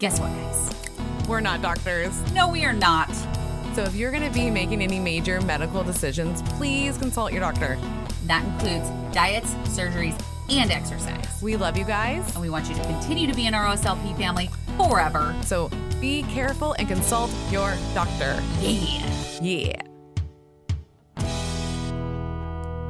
Guess what, guys? We're not doctors. No, we are not. So if you're going to be making any major medical decisions, please consult your doctor. That includes diets, surgeries, and exercise. We love you guys. And we want you to continue to be in our OSLP family forever. So be careful and consult your doctor. Yeah. Yeah.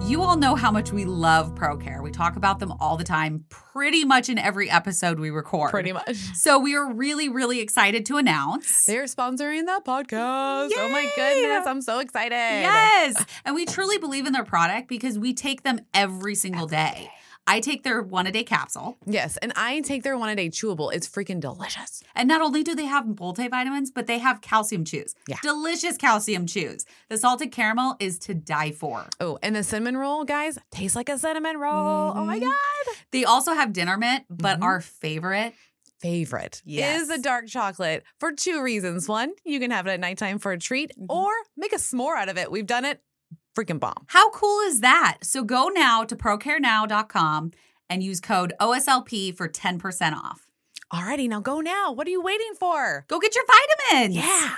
You all know how much we love ProCare. We talk about them all the time, pretty much in every episode we record. Pretty much. So we are really, really excited to announce. They're sponsoring the podcast. Oh my goodness. I'm so excited. Yes. And we truly believe in their product because we take them every single day. I take their one a day capsule. Yes. And I take their one a day chewable. It's freaking delicious. And not only do they have multivitamins, but they have calcium chews. Yeah. Delicious calcium chews. The salted caramel is to die for. Oh, and the cinnamon roll, guys, tastes like a cinnamon roll. Oh my Mhm. God. They also have dinner mint, but Mhm. our favorite favorite Yes. is the dark chocolate for two reasons. One, you can have it at nighttime for a treat Mhm. or make a s'more out of it. We've done it. Freaking bomb. How cool is that? So go now to procarenow.com and use code OSLP for 10% off. Alrighty, now go now. What are you waiting for? Go get your vitamins. Yeah.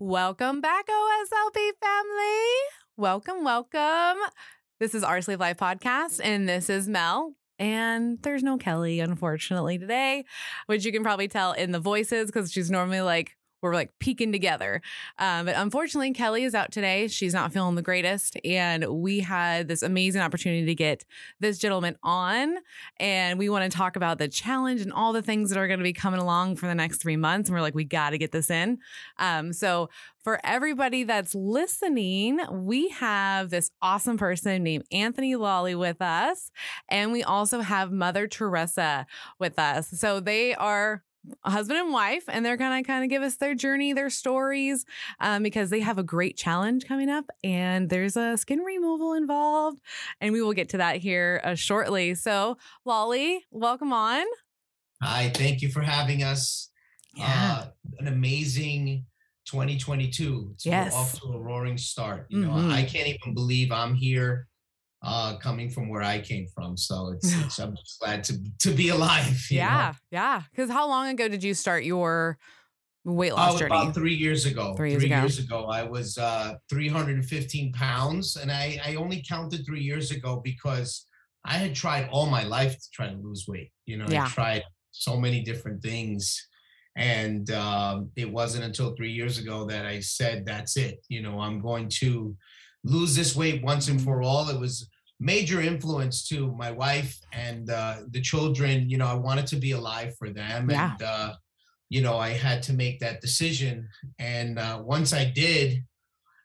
Welcome back, OSLP family. Welcome, welcome. This is Our Sleeved Life Podcast, and this is Mel. And there's no Kelly, unfortunately, today, which you can probably tell in the voices because she's normally like, we're like peeking together. Um, but unfortunately, Kelly is out today. She's not feeling the greatest. And we had this amazing opportunity to get this gentleman on. And we want to talk about the challenge and all the things that are going to be coming along for the next three months. And we're like, we got to get this in. Um, so, for everybody that's listening, we have this awesome person named Anthony Lolli with us. And we also have Mother Teresa with us. So, they are husband and wife, and they're gonna kind of give us their journey, their stories, um, because they have a great challenge coming up, and there's a skin removal involved, and we will get to that here uh, shortly. So, Lolli, welcome on. Hi, thank you for having us. Yeah. Uh, an amazing 2022. It's Yes. off to a roaring start. You know, Mhm. I can't even believe I'm here uh coming from where I came from. So it's, it's I'm just glad to to be alive. you know. Yeah, yeah. Because how long ago did you start your weight loss Oh, journey? about three years ago. Three years ago. years ago, I was uh 315 pounds, and I I only counted three years ago because I had tried all my life to try to lose weight. You know, Yeah. I tried so many different things, and um, it wasn't until three years ago that I said, "That's it." You know, I'm going to lose this weight once and for all. It was major influence to my wife and uh, the children. You know, I wanted to be alive for them, Yeah. and uh, you know, I had to make that decision. And uh, once I did,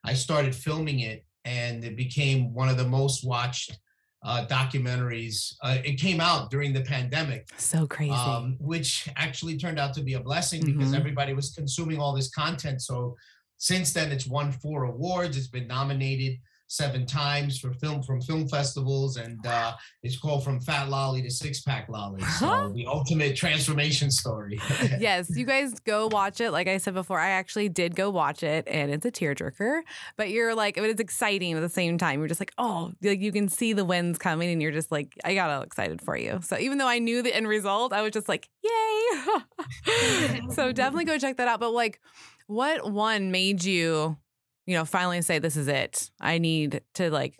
I started filming it, and it became one of the most watched uh, documentaries. Uh, it came out during the pandemic, so crazy. um, which actually turned out to be a blessing because Mhm. everybody was consuming all this content. So since then, it's won four awards. It's been nominated seven times for film from film festivals, and uh, it's called "From Fat Lolli to Six Pack Lolli." So the ultimate transformation story. yes, you guys go watch it. Like I said before, I actually did go watch it, and it's a tearjerker. But you're like, but it's exciting at the same time. You're just like, oh, like you can see the winds coming, and you're just like, I got all excited for you. So even though I knew the end result, I was just like, yay! so definitely go check that out. But like, what one made you, you know, finally say this is it? I need to like,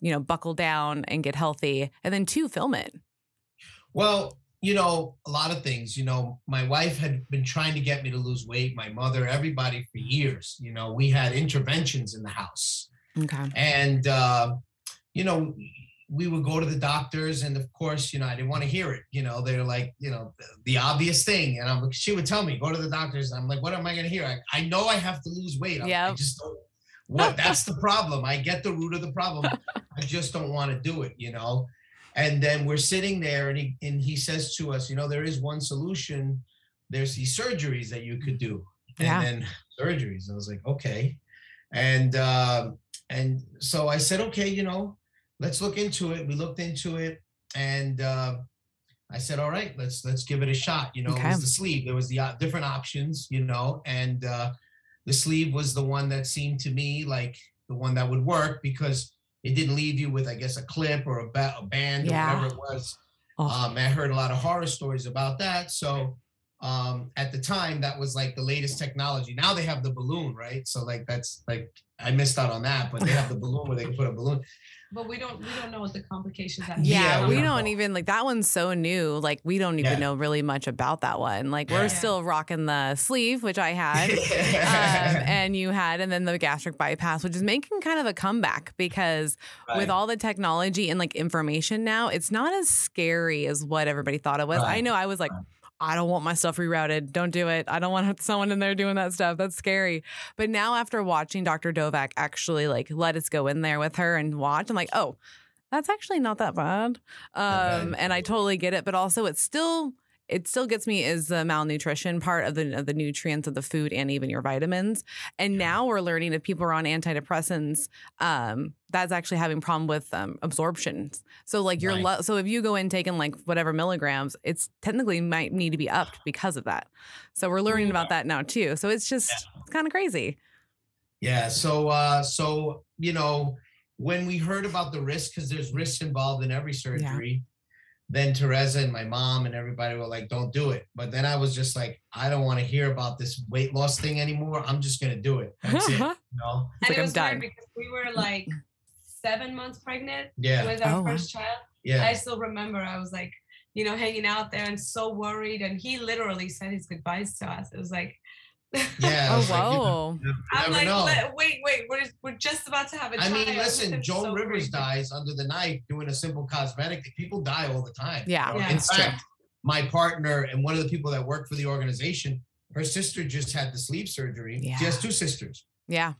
you know, buckle down and get healthy, and then two, film it. Well, you know, a lot of things. You know, my wife had been trying to get me to lose weight, my mother, everybody for years. You know, we had interventions in the house. Okay. And, uh, you know, we would go to the doctors, and of course, you know, I didn't want to hear it. You know, they're like, you know, the, the obvious thing. And I'm like, she would tell me, go to the doctors. I'm like, what am I going to hear? I, I know I have to lose weight. I'm- I just don't. What? That's the problem. I get the root of the problem. I just don't want to do it. You know. And then we're sitting there, and he and he says to us, you know, there is one solution. There's these surgeries that you could do, and Yeah. then surgeries. I was like, okay, and um, and so I said, okay, you know, let's look into it. We looked into it, and uh, I said, all right, let's let's give it a shot. You know, it was the sleeve. There was the uh, different options, you know, and uh, the sleeve was the one that seemed to me like the one that would work because it didn't leave you with, I guess, a clip or a, ba- a band Yeah. or whatever it was. Oh. Um, I heard a lot of horror stories about that. So um, at the time that was like the latest technology. Now they have the balloon, right? So like that's like I missed out on that, but they have the balloon where they can put a balloon. But we don't we don't know what the complications are. Yeah, Yeah, we we don't don't know. even like that one's so new. Like we don't even Yeah. know really much about that one. Like we're Yeah. still rocking the sleeve, which I had. um, and you had, and then the gastric bypass, which is making kind of a comeback because with all the technology and like information now, it's not as scary as what everybody thought it was. I know I was like, Right. I don't want my stuff rerouted. Don't do it. I don't want someone in there doing that stuff. That's scary. But now after watching Dr. Dovak actually like let us go in there with her and watch, I'm like, oh, that's actually not that bad. Um, Okay. and I totally get it. But also it's still it still gets me is the malnutrition part of the of the nutrients of the food and even your vitamins. And now we're learning if people are on antidepressants, um, that's actually having problem with um, absorption. So like you're Right. lo- so if you go in taking like whatever milligrams, it's technically might need to be upped because of that. So we're learning about that now too. So it's just it's kind of crazy. Yeah. So, uh, so you know, when we heard about the risk, because there's risks involved in every surgery, then Tereza and my mom and everybody were like, "Don't do it." But then I was just like, "I don't want to hear about this weight loss thing anymore. I'm just gonna do it. That's it." Uh-huh. You know? And like it I'm was done. weird because we were like seven months pregnant Yeah. with our Oh, first child. Yeah. I still remember I was like, you know, hanging out there and so worried. And he literally said his goodbyes to us. It was like, Yeah. I Oh was like, you whoa. you I'm never like, know. "Let- wait, wait, we're, we're just about to have a I child. mean, listen, I'm Joan so Rivers worried." dies under the knife doing a simple cosmetic. People die all the time. Yeah, you know? Yeah. In it's true. fact, my partner and one of the people that work for the organization, her sister just had the sleeve surgery. Yeah. She has two sisters. Yeah.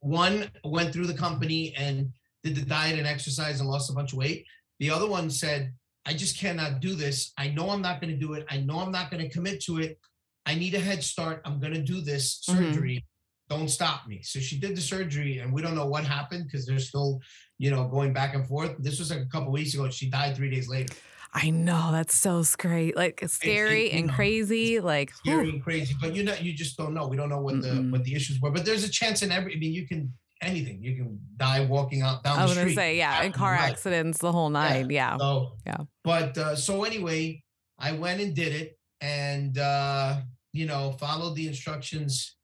One went through the company and did the diet and exercise and lost a bunch of weight. The other one said, I just cannot do this. I know I'm not going to do it. I know I'm not going to commit to it. I need a head start. I'm going to do this Mhm. surgery. Don't stop me. So she did the surgery, and we don't know what happened because they're still, you know, going back and forth. This was like a couple weeks ago. She died three days later. I know that's so scary, like scary you and know, crazy. Like, whew. Scary and crazy, but you know, you just don't know. We don't know what the Mm-mm. what the issues were. But there's a chance in every. I mean, you can anything. You can die walking out down I the was gonna say, yeah, in car Right. accidents, the whole nine. Yeah. So Yeah. But uh, so anyway, I went and did it, and uh, you know, followed the instructions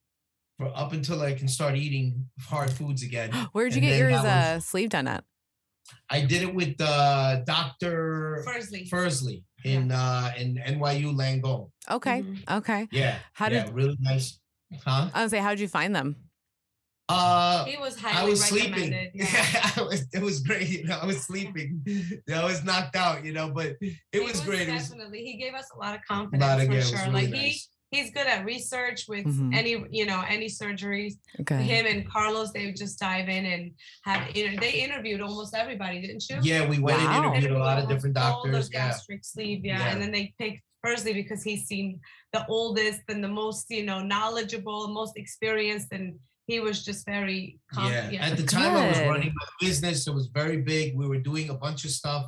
for up until I can start eating hard foods again. Where'd you And get then yours that uh, sleeve done at? I did it with uh, Doctor Firstly. Fursley in uh, in NYU Langone. Okay. Mhm. Okay. Yeah, How did yeah, did really nice. Huh? I was say, how'd you find them? Uh, He was highly I was sleeping. recommended. Yeah. I was, it was great. You know, I was sleeping. I was knocked out. You know, but it He was great. It was Definitely, he gave us a lot of a confidence lot of for yeah, it was sure. really like he, nice. He's good at research with Mhm. any, you know, any surgeries. Okay. Him and Carlos, they would just dive in and have, you know, they interviewed almost everybody, didn't you? Yeah, we went Wow. and interviewed a lot of almost different all the doctors. Yeah. gastric sleeve, yeah. Yeah. And then they picked firstly because he seemed the oldest and the most, you know, knowledgeable, most experienced, and he was just very Yeah. confident. At the time, I was running my business. It was very big. We were doing a bunch of stuff.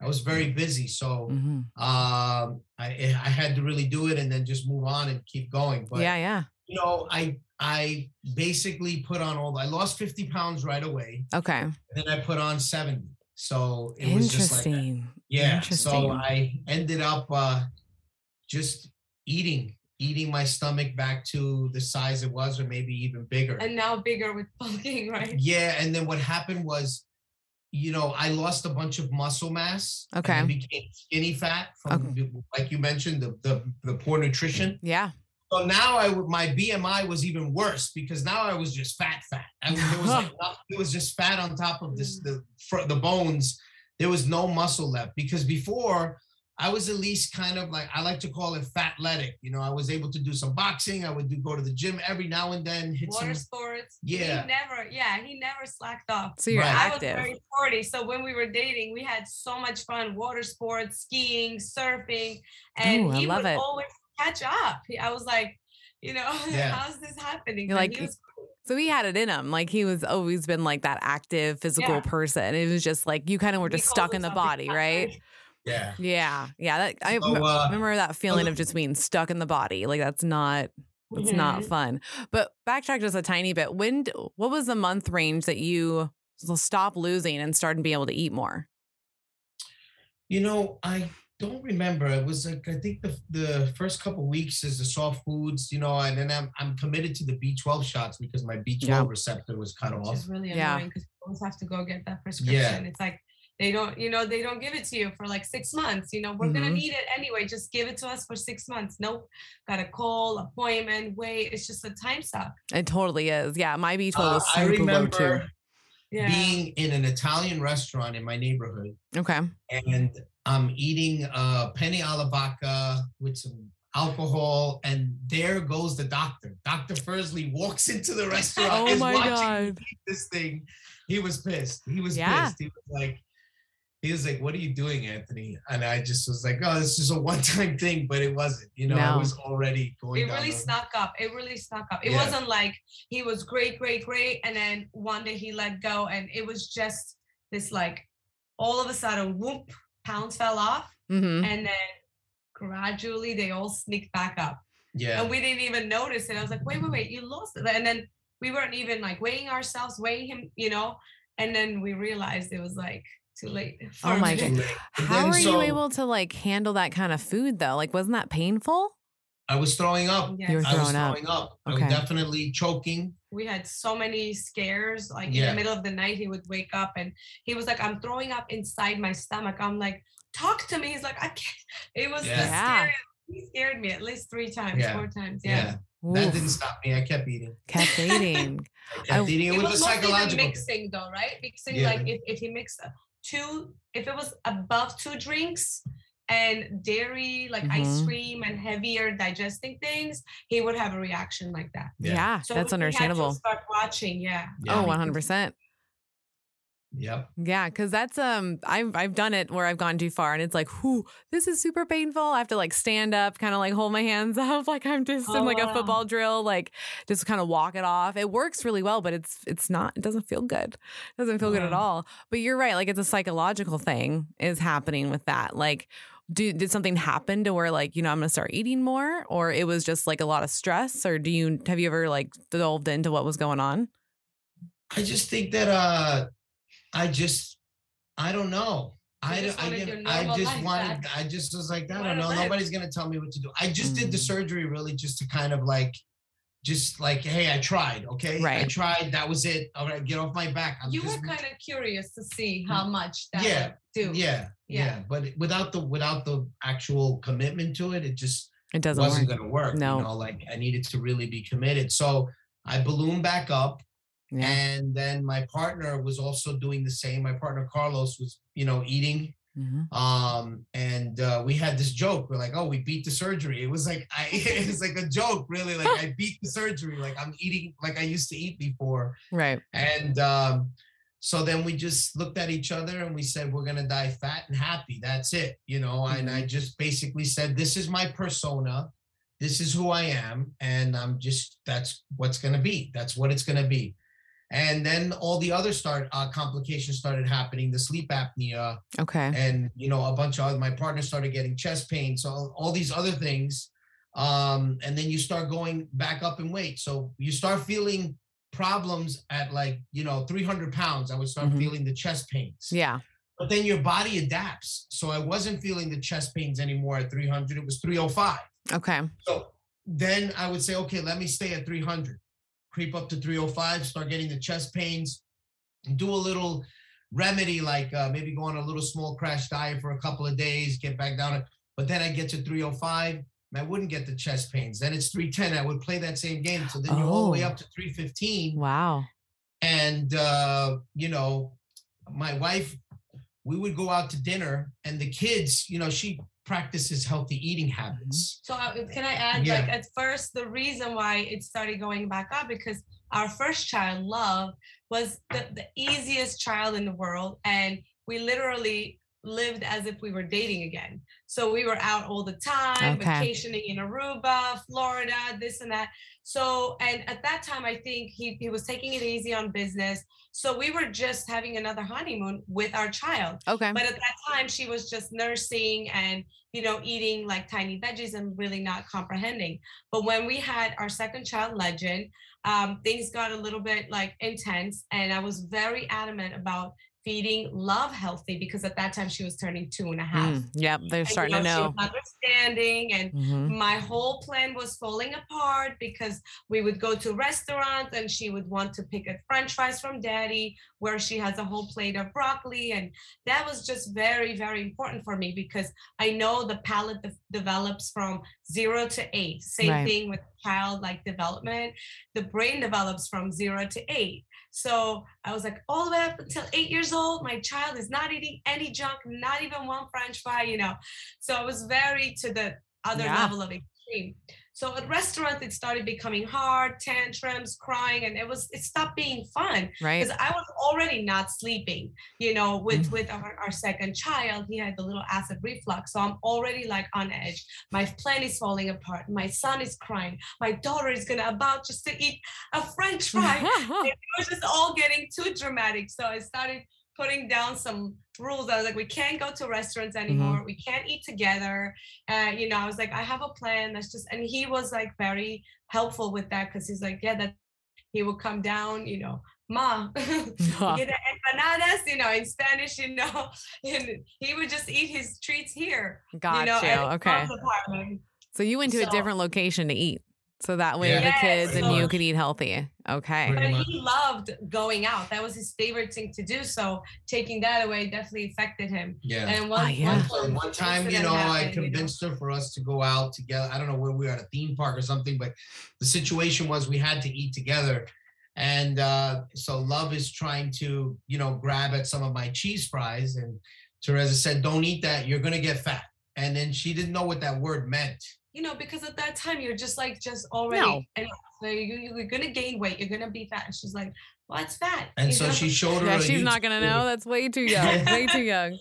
I was very busy, so Mhm. um, I I had to really do it and then just move on and keep going. But yeah. Yeah. you know, I I basically put on all. I lost fifty pounds right away. Okay. And then I put on seventy. So it was just like that. Interesting. Yeah. Interesting. So I ended up uh, just eating, eating my stomach back to the size it was, or maybe even bigger. and now bigger with bulking, right? yeah. And then what happened was, you know, I lost a bunch of muscle mass. Okay. and Okay. became skinny fat from, like you mentioned, the, the the poor nutrition. yeah. So now I my BMI was even worse because now I was just fat, fat. I it was like it was just fat on top of this mm. the the bones. There was no muscle left because before I was at least kind of like I like to call it fatletic. You know, I was able to do some boxing. I would do go to the gym every now and then, hit Water some. sports. Yeah. He never, yeah, he never slacked off. So you're Right. I was very sporty. So when we were dating, we had so much fun water sports, skiing, surfing, and Ooh, I he love would it. always catch up. I was like, you know, Yeah. how's this happening? You're like, he was. So he had it in him. Like he was always been like that active physical Yeah. person. It was just like you kind of were just calls stuck in the body, right? Guy. Yeah. Yeah. Yeah. That I So, uh, remember that feeling of just being stuck in the body. Like that's not that's not Mhm. fun. But backtrack just a tiny bit. When what was the month range that you s- stopped losing and started being able to eat more? You know, I don't remember. It was like I think the the first couple weeks is the soft foods, you know, and then I'm I'm committed to the B12 shots because my B12 Yeah. receptor was cut Which off. is really annoying because you always have to go get that prescription. Yeah. It's like they don't, you know, they don't give it to you for like six months. You know, we're gonna Mhm. need it anyway. Just give it to us for six months. Nope. Got a call, appointment, wait. It's just a time suck. It totally is. Yeah, my B12 Uh, was I super low too. Yeah. being in an Italian restaurant in my neighborhood Okay. and I'm eating uh penne alla vodka with some alcohol, and there goes the doctor. Dr. Fursley walks into the restaurant. Oh is my watching me god. eat this thing. He was pissed. He was Yeah. pissed. He was like, he was like, "What are you doing, Anthony?" And I just was like, "Oh, this is a one-time thing," but it wasn't. You know, I was already going. it really the- snuck up. It really snuck up. It Yeah. wasn't like he was great, great, great, and then one day he let go, and it was just this like all of a sudden, whoop, pounds fell off, hmm and then gradually they all sneaked back up, Yeah. and we didn't even notice it. I was like, wait, wait, wait, you lost it, and then we weren't even like weighing ourselves, weighing him, you know, and then we realized it was like too late. Oh my God. How then are you able to like handle that kind of food though? Like, wasn't that painful? I was throwing up. Yes. You were I was throwing up. throwing up. I was definitely choking. we had so many scares like in the middle of the night he would wake up and he was like i'm throwing up inside my stomach i'm like talk to me he's like i can't it was Yeah. the Yeah. he scared me at least three times Yeah. four times Yeah. yeah, That didn't stop me. I kept eating. Kept eating. I kept I- eating. It, it was, was a psychological. mixing though right mixing Yeah. like if, if he mixed uh, two if it was above two drinks and dairy like ice Mhm. cream and heavier digesting things he would have a reaction like that Yeah, Yeah. so that's we had to understandable. start watching yeah Yeah. Oh, 100%. Yep. Yeah, because that's um I've I've done it where I've gone too far and it's like, whoo, this is super painful. I have to like stand up, kind of like hold my hands up like I'm just in Oh, like a football drill, like just kind of walk it off. It works really well, but it's it's not it doesn't feel good. It doesn't feel good at all. But you're right, like it's a psychological thing is happening with that. Like do, did something happen to where like you know I'm gonna start eating more, or it was just like a lot of stress, or do you have you ever like delved into what was going on? I just think that uh, I just, I don't know. I, just I, did- I just life wanted, back. I just was like, I don't know. Nobody's gonna tell me what to do. I just did the Mm. surgery really just to kind of like, just like, hey, I tried. Okay, Right. I tried. That was it. All right, get off my back. I'm you just, were kind of curious to see how much that Yeah, would do. yeah, yeah, Yeah. But without the without the actual commitment to it, it just It doesn't wasn't work. gonna work. No. You know, like I needed to really be committed. So I ballooned back up. Yeah. And then my partner was also doing the same. My partner Carlos was, you know, eating. Mhm. Um, and uh, we had this joke. We're like, oh, we beat the surgery. It was like I it was like a joke, really. Like I beat the surgery. Like I'm eating like I used to eat before. Right. And um, so then we just looked at each other and we said, we're gonna die fat and happy. That's it, you know. And I just basically said, this is my persona. This is who I am, and I'm just that's what's gonna be. That's what it's gonna be. And then all the other start uh, complications started happening, the sleep apnea, Okay. and you know a bunch of my partner started getting chest pain so all these other things. Um and then you start going back up in weight. So you start feeling problems at like you know 300 pounds. I would start Mhm. feeling the chest pains. Yeah. but then your body adapts. So i wasn't feeling the chest pains anymore at 300 it was 305 Okay. so then I would say, okay, let me stay at 300, creep up to 305, start getting the chest pains, and do a little remedy like uh, maybe go on a little small crash diet for a couple of days, get back down. But then I get to 305, and I wouldn't get the chest pains. Then it's 310. I would play that same game. So then you're all the way Oh. up to 315 Wow. and uh, you know my wife we would go out to dinner and the kids you know she practices healthy eating habits So uh, can I add, Yeah. like at first, the reason why it started going back up because our first child, Love, was the, the easiest child in the world, and we literally lived as if we were dating again. So we were out all the time, Okay. vacationing in Aruba, Florida, this and that. So and at that time, I think he he was taking it easy on business. So we were just having another honeymoon with our child. Okay. But at that time, she was just nursing and, you know, eating like tiny veggies and really not comprehending. But when we had our second child, Legend, um, things got a little bit like intense. And I was very adamant about feeding love healthy because at that time she was turning two and a half. Mm, yep, they're And, you starting to she know. was understanding and Mhm. my whole plan was falling apart because we would go to restaurants and she would want to pick a french fries from daddy where she has a whole plate of broccoli and that was just very very important for me because i know the palate de- develops from 0 to 8 same Right. thing with child like development the brain develops from 0 to 8 so I was like, all the way up until eight years old, my child is not eating any junk, not even one French fry, you know. So I was very to the other Yeah. level of extreme. So at restaurants, it started becoming hard, tantrums, crying, and it was it stopped being fun Right. because I was already not sleeping. You know, with Mhm. with our, our second child, he had the little acid reflux, so I'm already like on edge. My plan is falling apart. My son is crying. My daughter is gonna about just to eat a French fry it was just all getting too dramatic. So I started putting down some rules. I was like, we can't go to restaurants anymore. We can't eat together. Uh, you know, I was like, I have a plan. That's just, and he was like very helpful with that because he's like, yeah, that he would come down, you know, ma, get empanadas, you know, in Spanish, you know, and he would just eat his treats here. Got you know, you. Okay. So you went to a different location to eat. So that way Yeah. the Yes, kids and you much. could eat healthy. Okay. But he loved going out. That was his favorite thing to do. So taking that away definitely affected him. Yeah. And one, Ah, yeah. one, So one time, you incident know, I happened, you know. convinced her for us to go out together. I don't know where we were at a theme park or something, but the situation was we had to eat together. And uh, so Love is trying to, you know, grab at some of my cheese fries. And Tereza said, Don't eat that. You're going to get fat. And then she didn't know what that word meant. You know, because at that time you're just like just already, No. and so you, you're gonna gain weight. You're gonna be fat. And she's like, "Well, it's fat." And you so know? she showed her. Yeah, a she's not gonna know. That's way too young. way too young.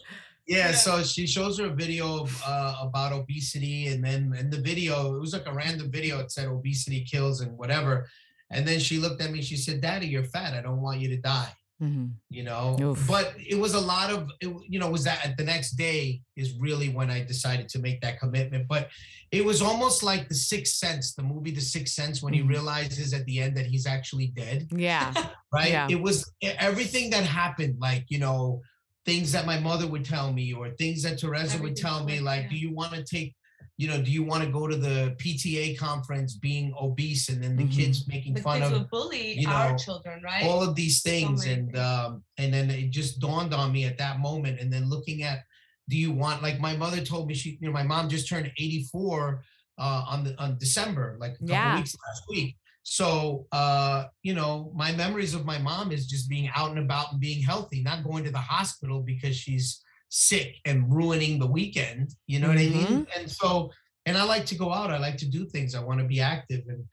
Yeah, Yeah. so she shows her a video of, uh, about obesity, and then in the video, it was like a random video. It said obesity kills and whatever. And then she looked at me. She said, "Daddy, you're fat. I don't want you to die." Mhm. You know. Oof. But it was a lot of, it, you know, was that the next day is really when I decided to make that commitment. But it was almost like the Sixth Sense, the movie The Sixth Sense, when he Mhm. realizes at the end that he's actually dead Yeah. right? Yeah. It was everything that happened, like, you know, things that my mother would tell me or things that Tereza would tell me, like, yeah. do you want to take, you know, do you want to go to the PTA conference being obese and then the Mhm. kids making the fun kids of bully you our children, right? all of these things many and things. um and then it just dawned on me at that moment and then looking at do you want like my mother told me she you know my mom just turned 84 uh on the on december like a couple Yeah. weeks last week so uh you know my memories of my mom is just being out and about and being healthy not going to the hospital because she's sick and ruining the weekend you know what i Mm-hmm. mean and so and i like to go out i like to do things i want to be active and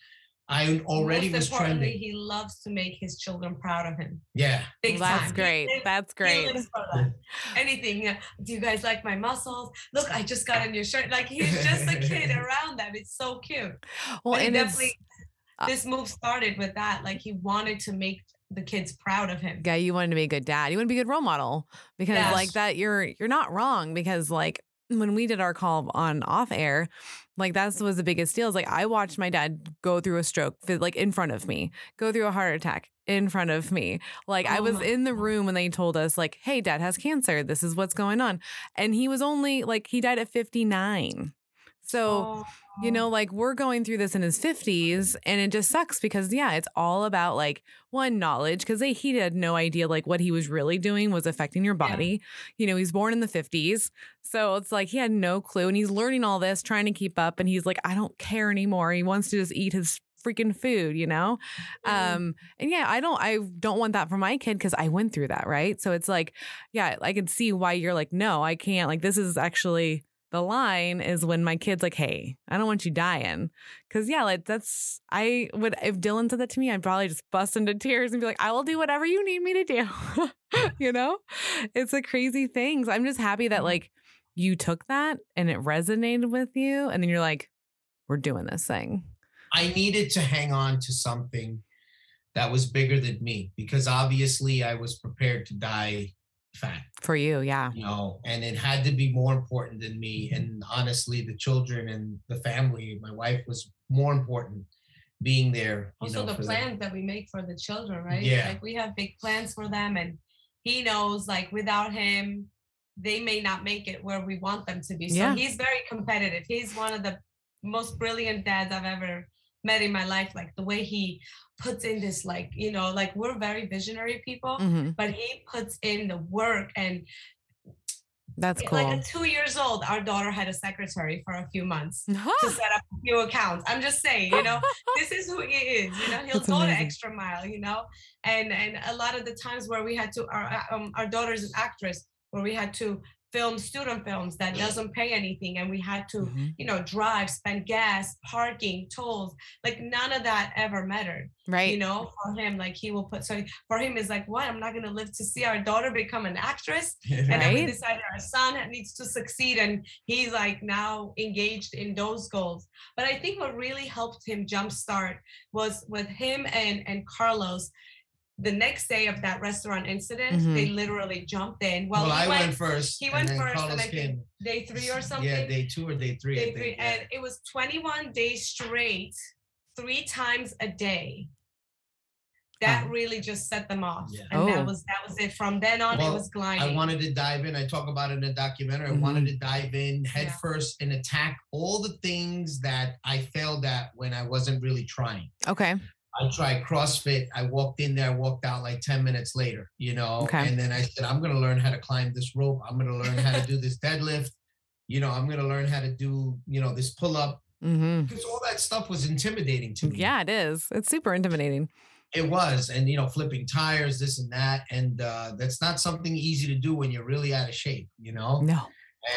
i already Most was trending he loves to make his children proud of him. yeah Big that's time. great. That's great. lives for that. Anything. yeah. Do you guys like my muscles? Look, I just got a new shirt. Like he's just a kid around them. It's so cute. Well, But and it's definitely uh, this move started with that. Like he wanted to make the kids proud of him. yeah, you wanted to be a good dad. You want to be a good role model because Yes. like that you're you're not wrong because like when we did our call on off air, like that was the biggest deal. Is like I watched my dad go through a stroke, like in front of me, go through a heart attack in front of me. Like I Oh was in the room when they told us, like, "Hey, dad has cancer. This is what's going on," and he was only like he died at fifty nine. So oh. You Oh. know, like we're going through this in his 50s, and it just sucks because, yeah, it's all about like one knowledge because he had no idea like what he was really doing was affecting your Yeah. body. You know, he's born in the 50s. So it's like he had no clue, and he's learning all this, trying to keep up. And he's like, I don't care anymore. He wants to just eat his freaking food, you know? Um, and yeah, I don't I don't want that for my kid because I went through that, right? So it's like, yeah, I can see why you're like, no, I can't. Like, this is actually the line is when my kid's like, hey, I don't want you dying. Cause yeah, like that's I would if Dylan said that to me, I'd probably just bust into tears and be like, I will do whatever you need me to do. you know? It's a crazy thing. So I'm just happy that mm-hmm. like you took that and it resonated with you, and then you're like, we're doing this thing. I needed to hang on to something that was bigger than me because obviously I was prepared to die fat, For you, yeah. you know, and it had to be more important than me. Mm-hmm. And honestly, the children and the family, my wife was more important being there. You also know, the for them. plans that we make for the children, right? Yeah. Like we have big plans for them and he knows like without him, they may not make it where we want them to be. So Yeah. he's very competitive. He's one of the most brilliant dads I've ever met in my life. Like the way he puts in this, like, you know, like we're very visionary people, Mhm. but he puts in the work and That's cool. like at two years old, our daughter had a secretary for a few months to set up a few accounts. I'm just saying, you know, this is who he is. You know, he'll That's go the extra mile. You know, and and a lot of the times where we had to, our um, our daughter's an actress, where we had to film student films that doesn't pay anything, and we had to, Mhm. you know, drive, spend gas, parking, tolls. Like none of that ever mattered. Right. You know, for him, like he will put. So for him, is like, what? I'm not gonna live to see our daughter become an actress. And then we decided our son needs to succeed, and he's like now engaged in those goals. But I think what really helped him jumpstart was with him and and Carlos. The next day of that restaurant incident, they literally jumped in. Well, Well, I went, went first. he went first, and I think day three or something. Yeah, day two or day three. I day think, three, yeah. and it was 21 days straight, three times a day. That Oh. really just set them off, Yeah. and Oh. that was that was it. From then on, Well, it was gliding. I wanted to dive in. I talk about it in a documentary. I Mhm. wanted to dive in head Yeah. first and attack all the things that I failed at when I wasn't really trying. Okay. I tried CrossFit. I walked in there, I walked out like 10 minutes later, you know. Okay. And then I said, I'm gonna learn how to climb this rope. I'm gonna learn how to do this deadlift. You know, I'm gonna learn how to do, you know, this pull-up. hmm Because all that stuff was intimidating to me. Yeah, it is. It's super intimidating. It was, and you know, flipping tires, this and that, and uh, that's not something easy to do when you're really out of shape, you know. No.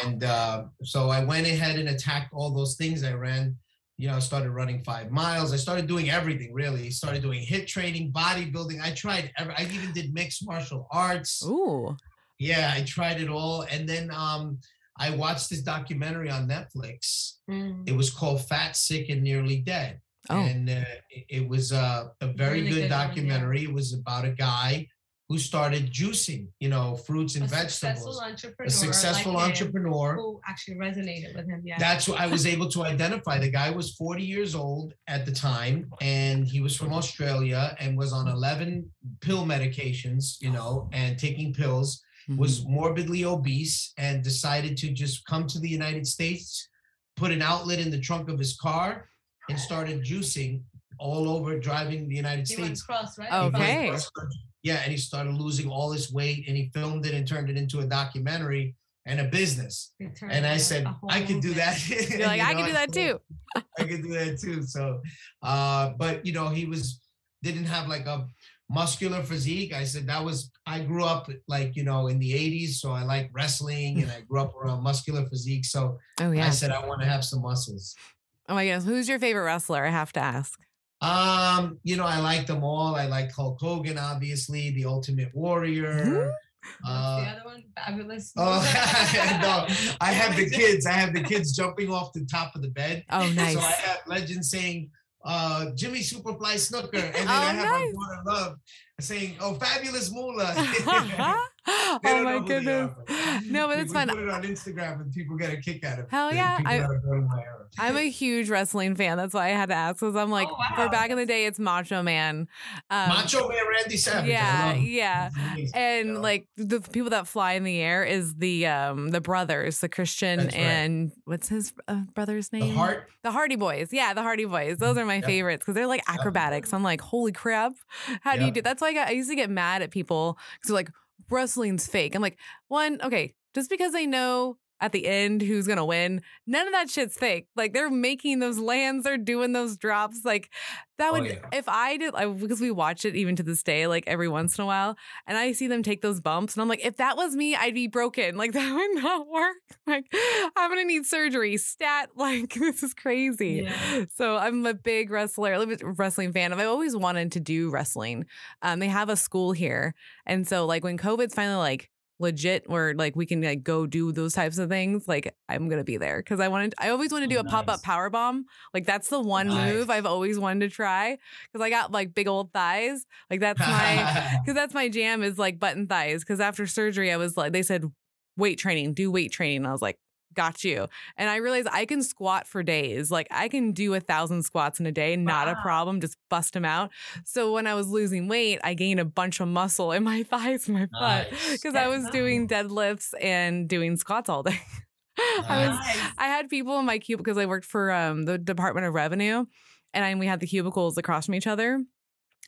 And uh, so I went ahead and attacked all those things. I ran, you know, I started running five miles. I started doing everything really. Started doing HIIT training, bodybuilding. I tried. Every, I even did mixed martial arts. Ooh. Yeah, I tried it all. And then um, I watched this documentary on Netflix. Mm. It was called Fat, Sick, and Nearly Dead Oh. and uh, it, it was uh, a very Really good, good one, yeah. documentary. It was about a guy who started juicing, you know, fruits and a vegetables. successful entrepreneur. A successful like him, entrepreneur. who actually resonated with him. Yeah. That's what I was able to identify. The guy was 40 years old at the time, and he was from Australia and was on 11 pill medications, you know, and taking pills. Mhm. Was morbidly obese and decided to just come to the United States, put an outlet in the trunk of his car, and started juicing all over driving the United he went States. cross, right? Okay. Yeah, and he started losing all his weight, and he filmed it and turned it into a documentary and a business. And I said, I could do that. You're like, You I know, can do that too. I could do that too. So, uh, but you know, he was didn't have like a muscular physique. I said that was I grew up like you know in the '80s, so I like wrestling, and I grew up around muscular physique. So Oh I said I want to have some muscles. Oh my goodness. Who's your favorite wrestler? I have to ask. Um, you know, I like them all. I like Hulk Hogan, obviously, the Ultimate Warrior. What's Uh, the other one? Fabulous. oh no, I have the kids. I have the kids jumping off the top of the bed. Oh, nice. So I have legends saying, uh, Jimmy Superfly Snuka. And then Oh, I have nice. our daughter Love saying, oh, Fabulous Moolah. oh my know who they goodness. Are, but No, but it's we fun. put it on Instagram and people get a kick out of it. Hell yeah, I- that are born my era. I'm a huge wrestling fan. That's why I had to ask. Because I'm like, Oh, for back in the day, it's Macho Man. Um, Macho Man Randy Savage. Yeah, yeah. He's amazing, you and know? like the people that fly in the air is the um the brothers, the Christian right. and what's his uh, brother's name? the heart. The Hardy Boys. Yeah, the Hardy Boys. Those are my Yep. favorites because they're like Yep. acrobatics. I'm like, holy crap. How do you do That's why I, got, I used to get mad at people because like, wrestling's fake. I'm like, one, okay, just because I know at the end who's to win, none of that shit's fake. Like they're making those lands, they're doing those drops. Like that Oh, would, yeah. if I did, I, because we watch it even to this day, like every once in a while, and I see them take those bumps, and I'm like, if that was me, I'd be broken. Like that would not work. Like I'm gonna need surgery. Stat. Like this is crazy. Yeah. So I'm a big wrestler, a wrestling fan. I've always wanted to do wrestling. Um, they have a school here, and so like when COVID's finally like legit, where like we can like go do those types of things, like I'm gonna be there because I wanted. I always want to oh, do Oh, a pop up power bomb. Like that's the one Nice. move I've always wanted to try because I got like big old thighs. Like that's my because that's my jam is like button thighs. Because after surgery, I was like, they said weight training, do weight training. And I was like, got you. And I realized I can squat for days. Like I can do a thousand squats in a day, not a problem, just bust them out. So when I was losing weight, I gained a bunch of muscle in my thighs and my butt because I was doing deadlifts and doing squats all day. I was I had people in my cubicle because I worked for um, the Department of Revenue, and I, we had the cubicles across from each other.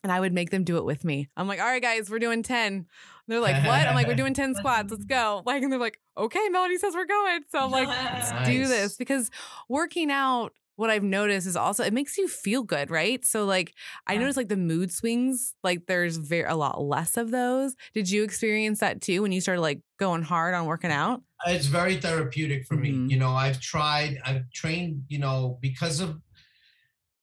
And I would make them do it with me. I'm like, all right, guys, we're doing 10. They're like, what? I'm like, we're doing 10 squats. Let's go. Like, and they're like, okay, Melody says we're going. So I'm like, let's do this because working out, what I've noticed is also it makes you feel good, right? So like I Yeah. noticed like the mood swings, like there's very a lot less of those. Did you experience that too when you started like going hard on working out? it's very therapeutic for Mhm. me. You know, I've tried, I've trained, you know, because of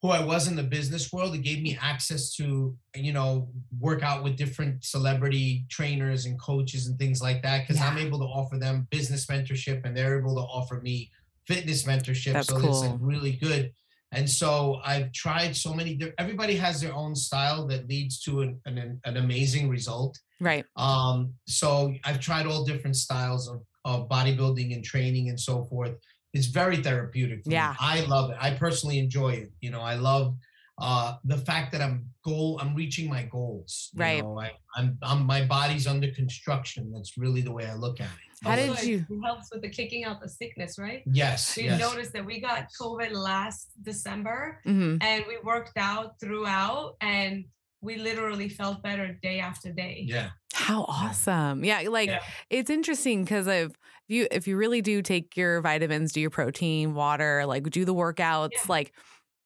who I was in the business world, it gave me access to, you know, work out with different celebrity trainers and coaches and things like that. Cause I'm able to offer them business mentorship and they're able to offer me fitness mentorship. That's so it's like really good. And so I've tried so many, everybody has their own style that leads to an, an, an amazing result. Right. Um, so I've tried all different styles of, of bodybuilding and training and so forth. It's very therapeutic. for me. Yeah. I love it. I personally enjoy it. You know, I love uh the fact that I'm goal I'm reaching my goals. you Right. know. I, I'm I'm my body's under construction. That's really the way I look at it. How did you- It helps with the kicking out the sickness, right? Yes. We yes. noticed that we got COVID last December hmm and we worked out throughout and we literally felt better day after day. Yeah. How awesome. Yeah, like Yeah. it's interesting because if you if you really do take your vitamins, do your protein, water, like do the workouts, Yeah. like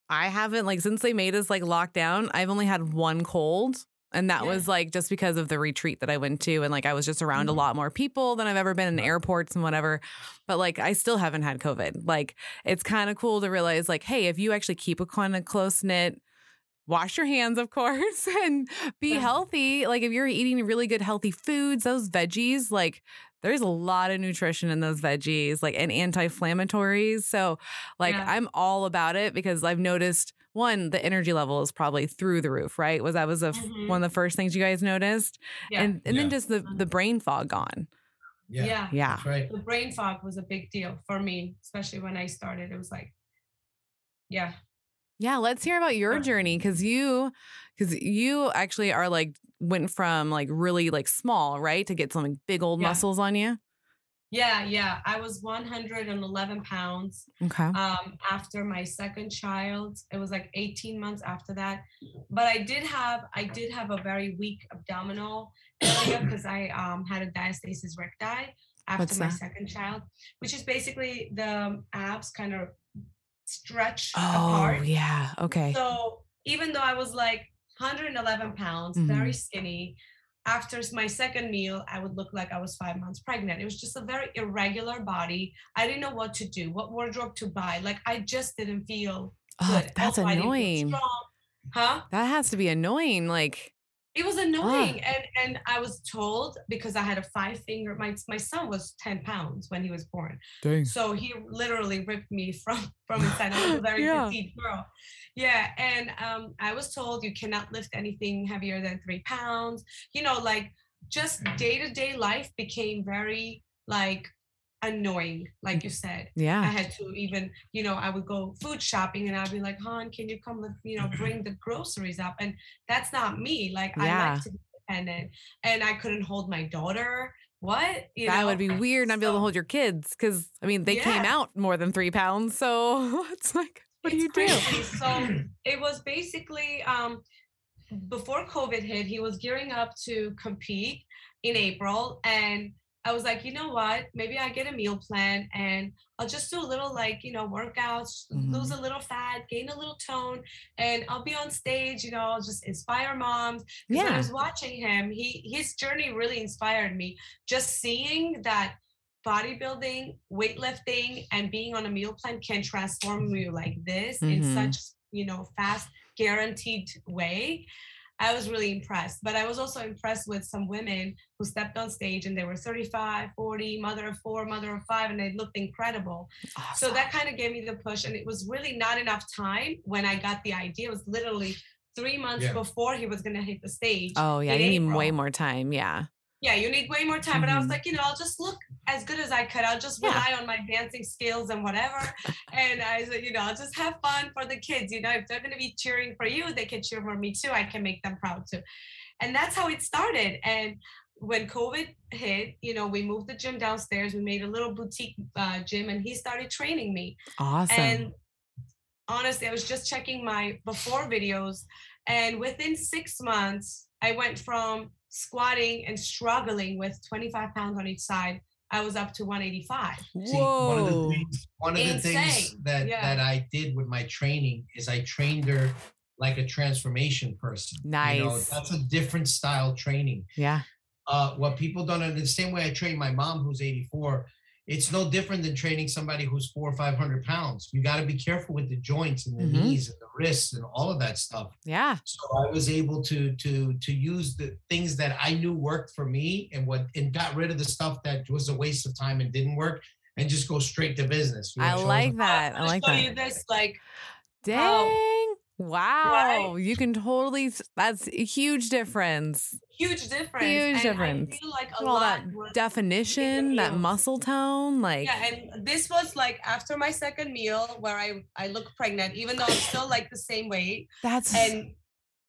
I haven't like since they made us like lock down, I've only had one cold. And that Yeah. was like just because of the retreat that I went to. And like I was just around a Mhm. lot more people than I've ever been in airports and whatever. But like I still haven't had COVID. Like it's kind of cool to realize like, hey, if you actually keep a kind of close knit, wash your hands, of course, and be healthy. Like if you're eating really good healthy foods, those veggies, like there's a lot of nutrition in those veggies, like and anti-inflammatories. So like Yeah. I'm all about it because I've noticed one, the energy level is probably through the roof, right? Was that was a, Mhm. one of the first things you guys noticed? Yeah. And and then just the the brain fog gone. Yeah. yeah. Yeah. That's right. The brain fog was a big deal for me, especially when I started. It was like, yeah. Yeah, let's hear about your journey because you, because you actually are like went from like really like small, right, to get some like, big old Yeah. muscles on you. Yeah, yeah. I was 111 pounds Okay. um, after my second child. It was like 18 months after that. But I did have I did have a very weak abdominal area because I um, had a diastasis recti after What's my that? second child, which is basically the abs kind of stretch oh apart. yeah. Okay. So even though I was like 111 pounds, very mm-hmm. skinny, after my second meal, I would look like I was five months pregnant. It was just a very irregular body. I didn't know what to do, what wardrobe to buy. Like I just didn't feel oh, good. that's Also, I didn't feel annoying. Huh? That has to be annoying. Like, It was annoying. And and I was told because I had a five finger, my my son was 10 pounds when he was born. dang. So he literally ripped me from from inside. I was a very Yeah. petite girl. Yeah, and um, I was told you cannot lift anything heavier than three pounds. You know, like just day to day life became very like annoying, like you said. Yeah. I had to even, you know, I would go food shopping and I'd be like, hon, can you come with, you know, bring the groceries up? And that's not me. Like I Yeah. like to be independent. And I couldn't hold my daughter. What? You that know? would be weird not be able to hold your kids because I mean they came out more than three pounds. So it's like, what do It's you do? So it was basically um, before COVID hit, he was gearing up to compete in April. And I was like, you know what? Maybe I get a meal plan and I'll just do a little like, you know, workouts, lose a little fat, gain a little tone, and I'll be on stage, you know, I'll just inspire moms. 'Cause When I was watching him, he his journey really inspired me. Just seeing that bodybuilding, weightlifting, and being on a meal plan can transform you like this in Mhm. such, you know, fast, guaranteed way. I was really impressed. But I was also impressed with some women who stepped on stage and they were 35, 40, mother of four, mother of five, and they looked incredible. So that kind of gave me the push. And it was really not enough time when I got the idea. It was literally three months Yeah. before he was going to hit the stage. oh yeah, you need way more time. Yeah. Yeah, you need way more time. But I was Mhm. like, you know, I'll just look as good as I could. I'll just Yeah. rely on my dancing skills and whatever. and I said, you know, I'll just have fun for the kids. You know, if they're going to be cheering for you, they can cheer for me too. I can make them proud too. And that's how it started. And when COVID hit, you know, we moved the gym downstairs. We made a little boutique uh, gym, and he started training me. Awesome. And honestly, I was just checking my before videos, and within six months, I went from squatting and struggling with 25 pounds on each side. I was up to 185. See, one of the Whoa. things, one of the things that Yeah. that I did with my training is I trained her like a transformation person. You know, Nice. that's a different style training. Yeah. Uh, what people don't understand, the same way I train my mom who's 84, it's no different than training somebody who's four or 500 pounds. You got to be careful with the joints and the Mhm. knees and the wrists and all of that stuff. Yeah. So I was able to to to use the things that I knew worked for me and what and got rid of the stuff that was a waste of time and didn't work and just go straight to business. you know, I like that. I I'm like gonna show that. you this like Dang. Wow. You can totally that's a huge difference. huge difference. Huge and difference. I feel like a All lot that definition, that muscle tone. Like, yeah, and this was like after my second meal where I I look pregnant, even though I'm still like the same weight. that's And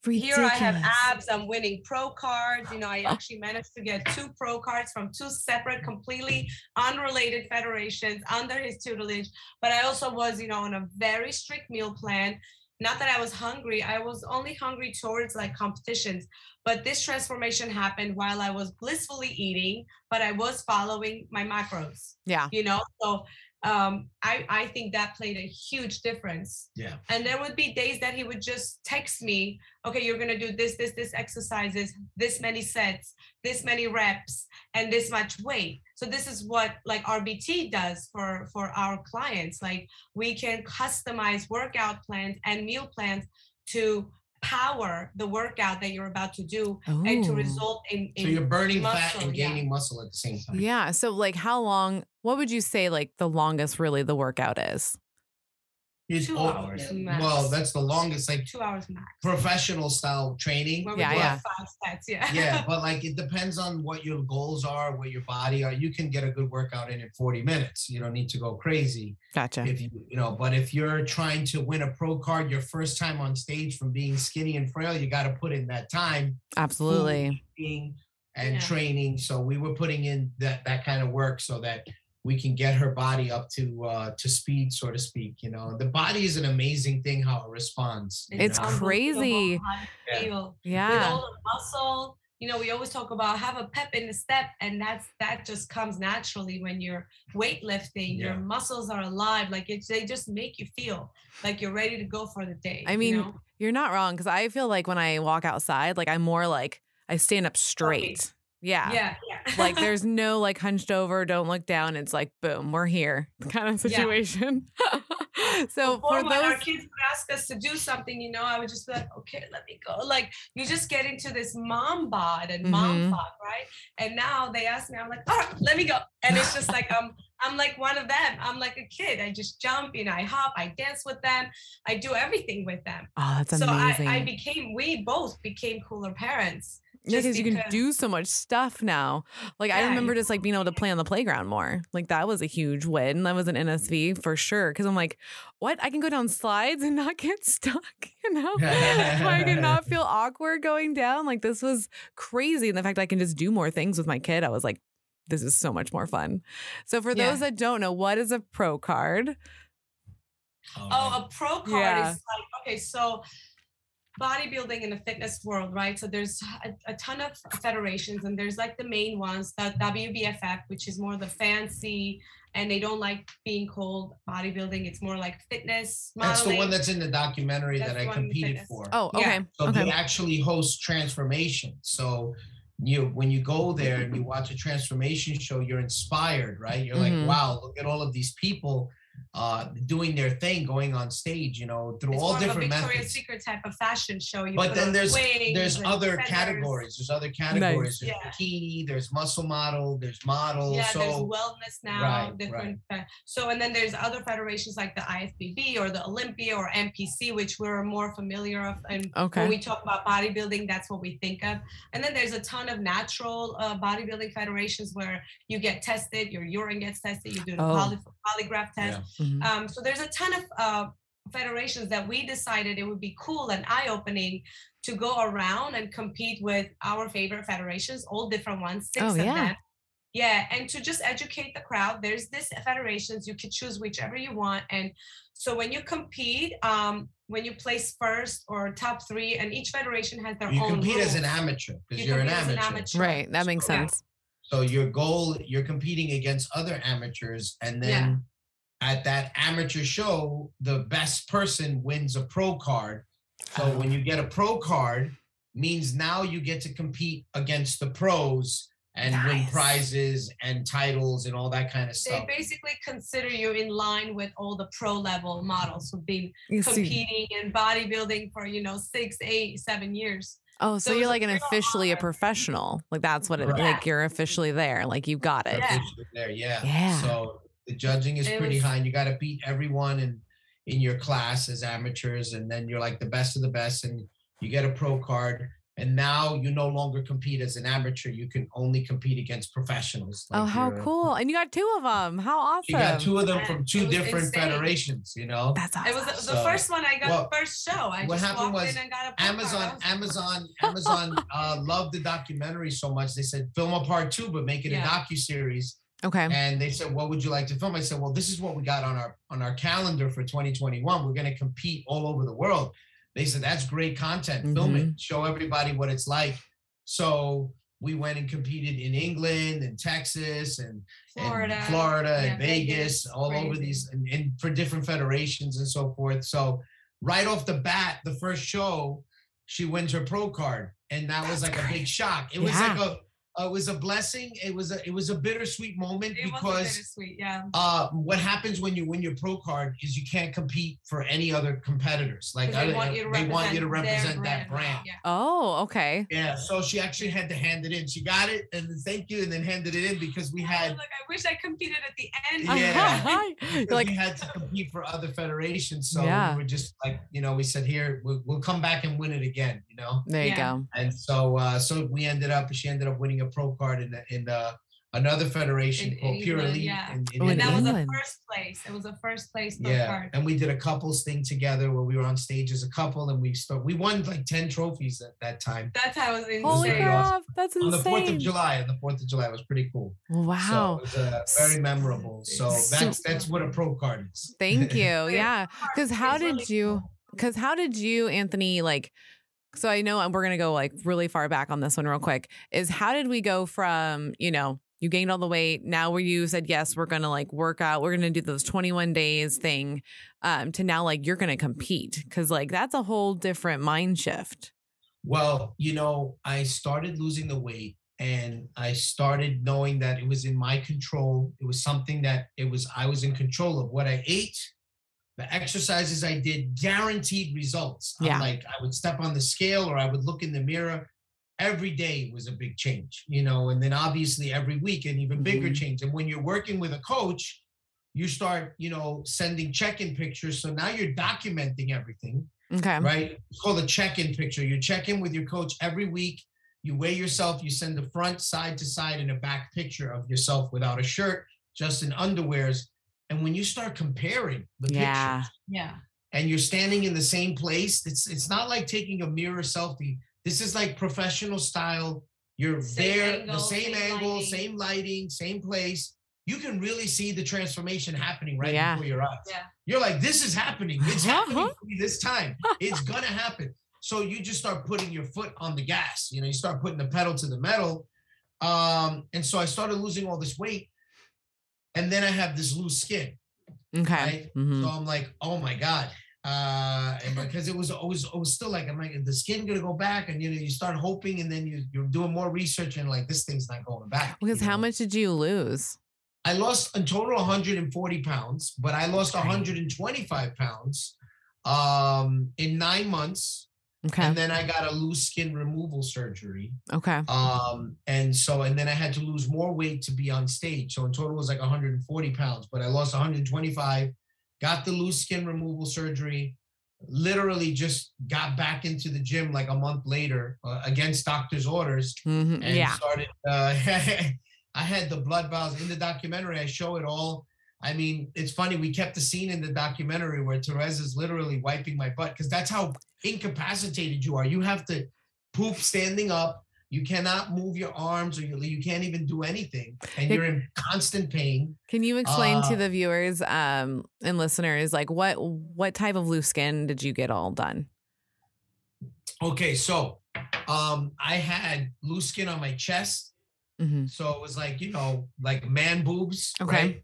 ridiculous. here I have abs. I'm winning pro cards. You know, I oh. actually managed to get two pro cards from two separate, completely unrelated federations under his tutelage. But I also was, you know, on a very strict meal plan. Not that I was hungry. I was only hungry towards like competitions. But this transformation happened while I was blissfully eating, but I was following my macros. Yeah. You know, so um, I I think that played a huge difference. Yeah. And there would be days that he would just text me, okay, you're gonna do this, this, this exercises, this many sets, this many reps, and this much weight. So this is what like RBT does for for our clients. Like we can customize workout plans and meal plans to power the workout that you're about to do and to result in, in So you're burning fat muscle, and yeah. gaining muscle at the same time. Yeah. So, like, how long, what would you say, like, the longest really the workout is? It's Two all- hours Well, that's the longest, like two hours max. professional style training. Where we Yeah, do yeah. five sets, yeah. yeah, but like it depends on what your goals are, what your body are. You can get a good workout in in 40 minutes. You don't need to go crazy Gotcha. if you, you know, but if you're trying to win a pro card your first time on stage from being skinny and frail, you got to put in that time Absolutely. eating and Yeah. training. So we were putting in that that kind of work so that we can get her body up to uh to speed, so to speak. You know, the body is an amazing thing how it responds. It's know? crazy. how you Yeah. With all the muscle, you know, we always talk about have a pep in the step, and that's that just comes naturally when you're weightlifting. Your muscles are alive, like it's they just make you feel like you're ready to go for the day. I you mean, know? You're not wrong because I feel like when I walk outside, like, I'm more like, I stand up straight. Yeah. yeah, yeah. like there's no like hunched over, don't look down. It's like boom, we're here kind of Yeah. situation. so Before for when our those, kids would ask us to do something, you know, I would just be like, okay, let me go. Like you just get into this mom bod and mom Mhm. bod, right? And now they ask me, I'm like, all right, let me go. And it's just like I'm I'm like one of them. I'm like a kid. I just jump, you know, I hop, I dance with them, I do everything with them. oh, that's so amazing. I, I became, we both became cooler parents. Yeah, just because you can do so much stuff now. Like I Yeah, you remember just like being able to play on the playground more. Like that was a huge win. That was an NSV for sure. Because I'm like, what? I can go down slides and not get stuck. You know, I did not feel awkward going down. Like this was crazy. And the fact I can just do more things with my kid, I was like, this is so much more fun. So for Yeah. those that don't know, what is a pro card? Oh, a pro card Yeah. is like okay, so bodybuilding in the fitness world, right? So there's a, a ton of federations, and there's like the main ones, the WBFF, which is more the fancy, and they don't like being called bodybuilding. It's more like fitness. That's the one that's in the documentary That's that the I competed fitness. for. Oh, Yeah. okay. So okay. they actually host transformation. So you when you go there and you watch a transformation show, you're inspired, right? You're Mhm. like, wow, look at all of these people uh, doing their thing, going on stage, you know, through It's all more of a different Victoria's methods. Secret type of fashion show. You But then there's wigs there's other feathers. categories. There's other categories. There's Yeah. bikini. There's muscle model. There's model. Yeah, there's so wellness now, Right, different. fe- So, and then there's other federations like the IFBB or the Olympia or NPC, which we're more familiar of. And Okay. when we talk about bodybuilding, that's what we think of. And then there's a ton of natural uh, bodybuilding federations where you get tested, your urine gets tested, you do a Oh. poly- polygraph test. Mhm. Um, so there's a ton of uh, federations that we decided it would be cool and eye-opening to go around and compete with our favorite federations, all different ones, six Oh, of yeah. them. Yeah, and to just educate the crowd. There's this federations you can choose whichever you want, and so when you compete, um, when you place first or top three, and each federation has their you own. compete as an amateur because You you're an compete as amateur. Right. That makes So- sense. So your goal, you're competing against other amateurs, and then at that amateur show, the best person wins a pro card. So Oh. when you get a pro card, means now you get to compete against the pros and win prizes and titles and all that kind of stuff. They basically consider you in line with all the pro level models who've been You see- competing in bodybuilding for you know six, eight, seven years. Oh, so So you're like an real officially a professional. Like that's what it Right. like you're officially there. Like you've got it. Yeah. There, yeah. Yeah. So the judging is It pretty was- high. And you got to beat everyone in in your class as amateurs, and then you're like the best of the best, and you get a pro card. And now you no longer compete as an amateur. You can only compete against professionals. Oh, how cool. And you got two of them. How awesome. You got two of them Yeah, from two different insane. federations, you know? That's awesome. It was the, the So, first one I got well, first show. I what just happened walked was in and got a pro Amazon, Amazon, Amazon uh, loved the documentary so much. They said film a part two, but make it Yeah. a docu series. Okay. And they said, "What would you like to film?" I said, "Well, this is what we got on our on our calendar for 2021. We're going to compete all over the world." They said, "That's great content. Film Mm-hmm. it. Show everybody what it's like." So we went and competed in England and Texas and Florida, and Florida yeah, and Vegas, Vegas, all over these, and, and for different federations and so forth. So right off the bat, the first show, she wins her pro card, and that was That's like a big shock. It was like a, uh, it was a blessing. It was a, it was a bittersweet moment It because bittersweet, yeah. uh, what happens when you win your pro card is you can't compete for any other competitors. Like they I- want you to they want you to represent their represent that brand. brand. Yeah. Oh, okay. Yeah, so she actually had to hand it in. She got it and then thank you, and then handed it in because we had was like, I wish I competed at the end. Yeah. Like, we had to compete for other federations. So Yeah. we were just like, you know, we said, here, we'll, we'll come back and win it again, you know? there you Yeah. go. And so, uh, so we ended up, she ended up winning a pro card in, in the, another federation In called Pure England, Elite. yeah. in- in Oh, in And that was England. a first place. It was a first place pro yeah. card. And we did a couples thing together where we were on stage as a couple and we start, we won like 10 trophies at that time. That's how it was insane. Holy very crap. That's On the 4th of. July, on the 4th of July, it was pretty cool. So Wow. it was uh, very memorable. So So- that's, that's what a pro card is. Thank you. Yeah. Because how did really you, cool. because how did you, Anthony, like, so I know and we're going to go like really far back on this one real quick is how did we go from, you know, you gained all the weight. Now where you said, yes, we're going to like work out. We're going to do those 21 days thing um, to now like you're going to compete. Cause like that's a whole different mind shift. Well, you know, I started losing the weight and I started knowing that it was in my control. It was something that it was I was in control of what I ate, the exercises I did, guaranteed results. I'm Yeah. like I would step on the scale or I would look in the mirror. Every day was a big change, you know, and then obviously every week an even bigger Mhm. change. And when you're working with a coach, you start, you know, sending check-in pictures. So now you're documenting everything Okay. right? It's called a check-in picture. You check in with your coach every week. You weigh yourself. You send the front, side to side, and a back picture of yourself without a shirt, just in underwears. And when you start comparing the Yeah. pictures, Yeah. and you're standing in the same place, it's it's not like taking a mirror selfie. This is like professional style. You're Same there, the angle, same, same angle, lighting. same lighting, same place. You can really see the transformation happening right Yeah. before your eyes. Yeah. You're like, this is happening. It's happening for me this time. It's gonna happen. So you just start putting your foot on the gas. You know, you start putting the pedal to the metal. Um, and so I started losing all this weight, and then I have this loose skin. Okay. Right? Mhm. So I'm like, oh my god, uh, and because it was always it was still like I'm like, the skin gonna go back? And you know, you start hoping, and then you you're doing more research, and like this thing's not going back. Because how know? much did you lose? I lost in total 140 pounds, but I lost Okay. 125 pounds um, in nine months. Okay. And then I got a loose skin removal surgery. okay. Um, and so, and then I had to lose more weight to be on stage. So in total, it was like 140 pounds, but I lost 125, got the loose skin removal surgery, literally just got back into the gym like a month later uh, against doctor's orders Mhm, and Yeah. started. Uh, I had the blood vials in the documentary. I show it all. I mean, it's funny. We kept the scene in the documentary where Tereza is literally wiping my butt because that's how incapacitated you are. You have to poop standing up. You cannot move your arms, or you, you can't even do anything, and you're in constant pain. Can you explain to Uh, the viewers um, and listeners like what what type of loose skin did you get all done? Okay, so um, I had loose skin on my chest, hmm so it was like you know, like man boobs. Okay. Right?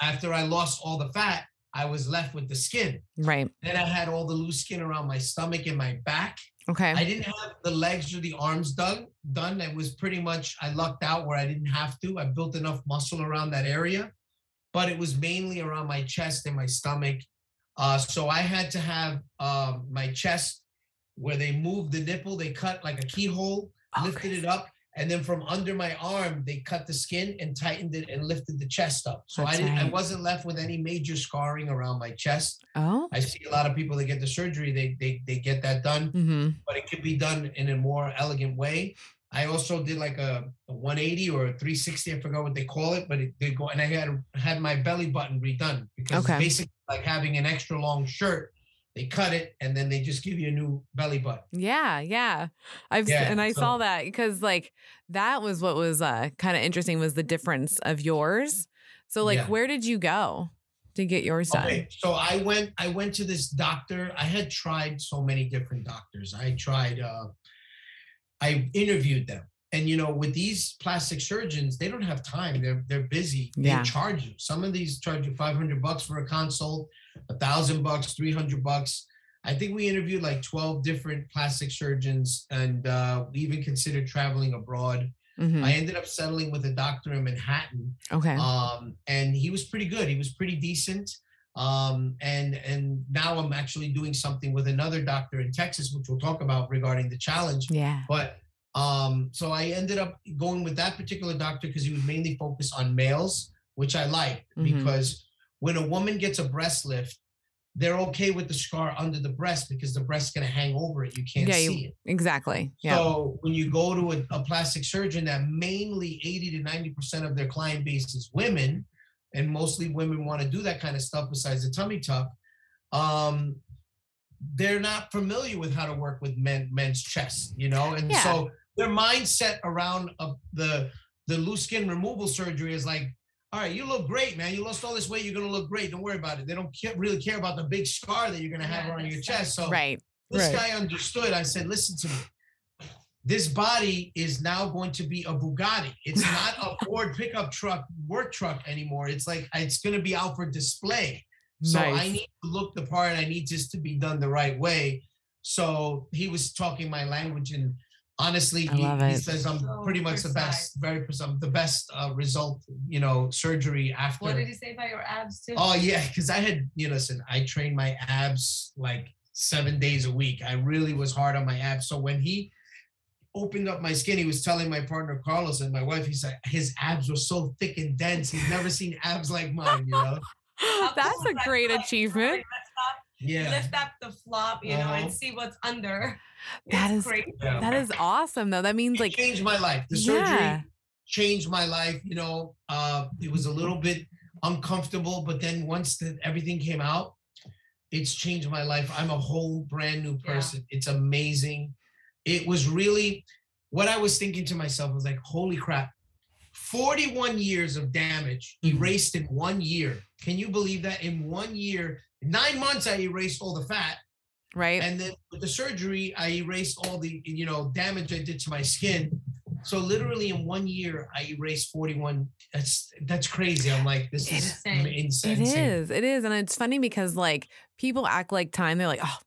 After I lost all the fat, I was left with the skin. Right. Then I had all the loose skin around my stomach and my back. Okay. I didn't have the legs or the arms done. Done. It was pretty much I lucked out where I didn't have to. I built enough muscle around that area, but it was mainly around my chest and my stomach. Uh, so I had to have um, my chest where they moved the nipple. They cut like a keyhole, Oh, lifted it up, and then from under my arm they cut the skin and tightened it and lifted the chest up. So I didn't. I wasn't left with any major scarring around my chest. Oh. I see a lot of people that get the surgery, they they they get that done, mm-hmm. but it could be done in a more elegant way. I also did like a, a 180 or a 360, I forgot what they call it, but it did go and I had had my belly button redone because Okay. basically like having an extra long shirt. They cut it and then they just give you a new belly button. Yeah, yeah. I've Yeah, and I saw that because like that was what was uh kind of interesting was the difference of yours. So like Yeah. where did you go to get yours done? Okay, so I went I went to this doctor. I had tried so many different doctors. I tried uh I interviewed them. And you know, with these plastic surgeons, they don't have time. They're they're busy. Yeah. They charge you. Some of these charge you 500 bucks for a consult, a thousand bucks, 300 bucks. I think we interviewed like 12 different plastic surgeons and uh, we even considered traveling abroad. Mhm. I ended up settling with a doctor in Manhattan Okay. um, and he was pretty good. He was pretty decent. Um, and and now I'm actually doing something with another doctor in Texas, which we'll talk about regarding the challenge. yeah. But um, so I ended up going with that particular doctor because he was mainly focused on males, which I like Mhm. because when a woman gets a breast lift, they're okay with the scar under the breast because the breast's gonna hang over it. You can't Yeah, you- see it. Exactly. Yeah. So when you go to a, a plastic surgeon that mainly 80 to 90% of their client base is women, and mostly women want to do that kind of stuff besides the tummy tuck, um, they're not familiar with how to work with men men's chests, you know? And Yeah. so their mindset around uh, the the loose skin removal surgery is like, all right, you look great, man. You lost all this weight, you're gonna look great. Don't worry about it. They don't ca- really care about the big scar that you're gonna have Yeah, around your chest. So right. this Right. guy understood. I said, listen to me. This body is now going to be a Bugatti. It's not a Ford pickup truck, work truck anymore. It's like it's going to be out for display. So I need to look the part. I need this to be done the right way. So he was talking my language, and honestly, he, he says I'm So pretty much the best, very precise, the best uh, result, you know, surgery after. What did he say about your abs too? Oh yeah, because I had you know, listen, I trained my abs like seven days a week. I really was hard on my abs. So when he opened up my skin, he was telling my partner Carlos and my wife, he said his abs were so thick and dense. He's never seen abs like mine, you know? That's a great achievement. Lift up, Yeah. lift up the flop, you know, Uh-huh. and see what's under. That It's is- great. Yeah. That is awesome though. That means It like changed my life. The surgery Yeah. changed my life. You know, uh, it was a little bit uncomfortable, but then once the, everything came out, it's changed my life. I'm a whole brand new Yeah. person. It's amazing. It was really what I was thinking to myself was like, holy crap, 41 years of damage Mhm. erased in one year. Can you believe that? In one year, nine months, I erased all the fat. right. And then with the surgery, I erased all the you know damage I did to my skin. So literally in one year, I erased 41. That's that's crazy. I'm like, this is insane. insane. It is. It is. And it's funny because like people act like time, they're like, oh,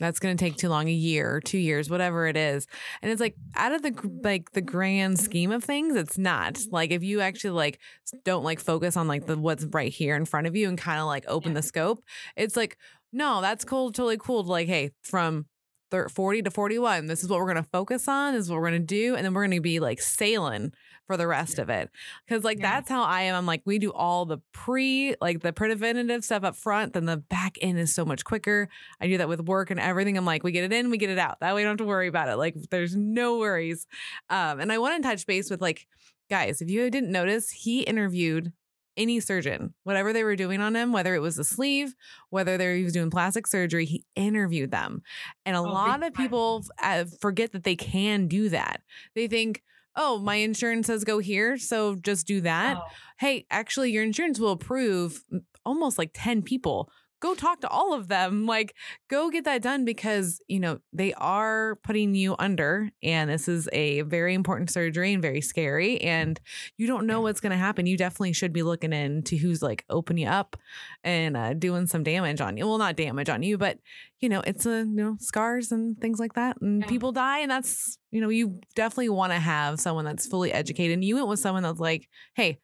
that's going to take too long a year two years whatever it is. And it's like out of the like the grand scheme of things it's not. Like if you actually like don't like focus on like the what's right here in front of you and kind of like open Yeah. the scope it's like no that's cool totally cool. Like hey from thir- 40 to 41 this is what we're going to focus on this is what we're going to do and then we're going to be like sailing for the rest of it because like Yeah. that's how i am i'm like we do all the pre like the preventative stuff up front then the back end is so much quicker I do that with work and everything. I'm like, we get it in, we get it out. That way, you don't have to worry about it. Like, there's no worries. Um, and I want to touch base with like, guys, if you didn't notice, he interviewed any surgeon, whatever they were doing on him, whether it was a sleeve, whether they he was doing plastic surgery, he interviewed them. And a Oh, lot of people uh, forget that they can do that. They think, oh, my insurance says go here, so just do that Oh, hey, actually, your insurance will approve almost like 10 people. Go talk to all of them. Like, go get that done because, you know, they are putting you under, and this is a very important surgery and very scary. And you don't know what's going to happen. You definitely should be looking into who's like opening you up and uh, doing some damage on you. Well, not damage on you, but, you know, it's a, you know, scars and things like that. And Yeah. people die. And that's, you know, you definitely want to have someone that's fully educated. And you went with someone that's like, hey,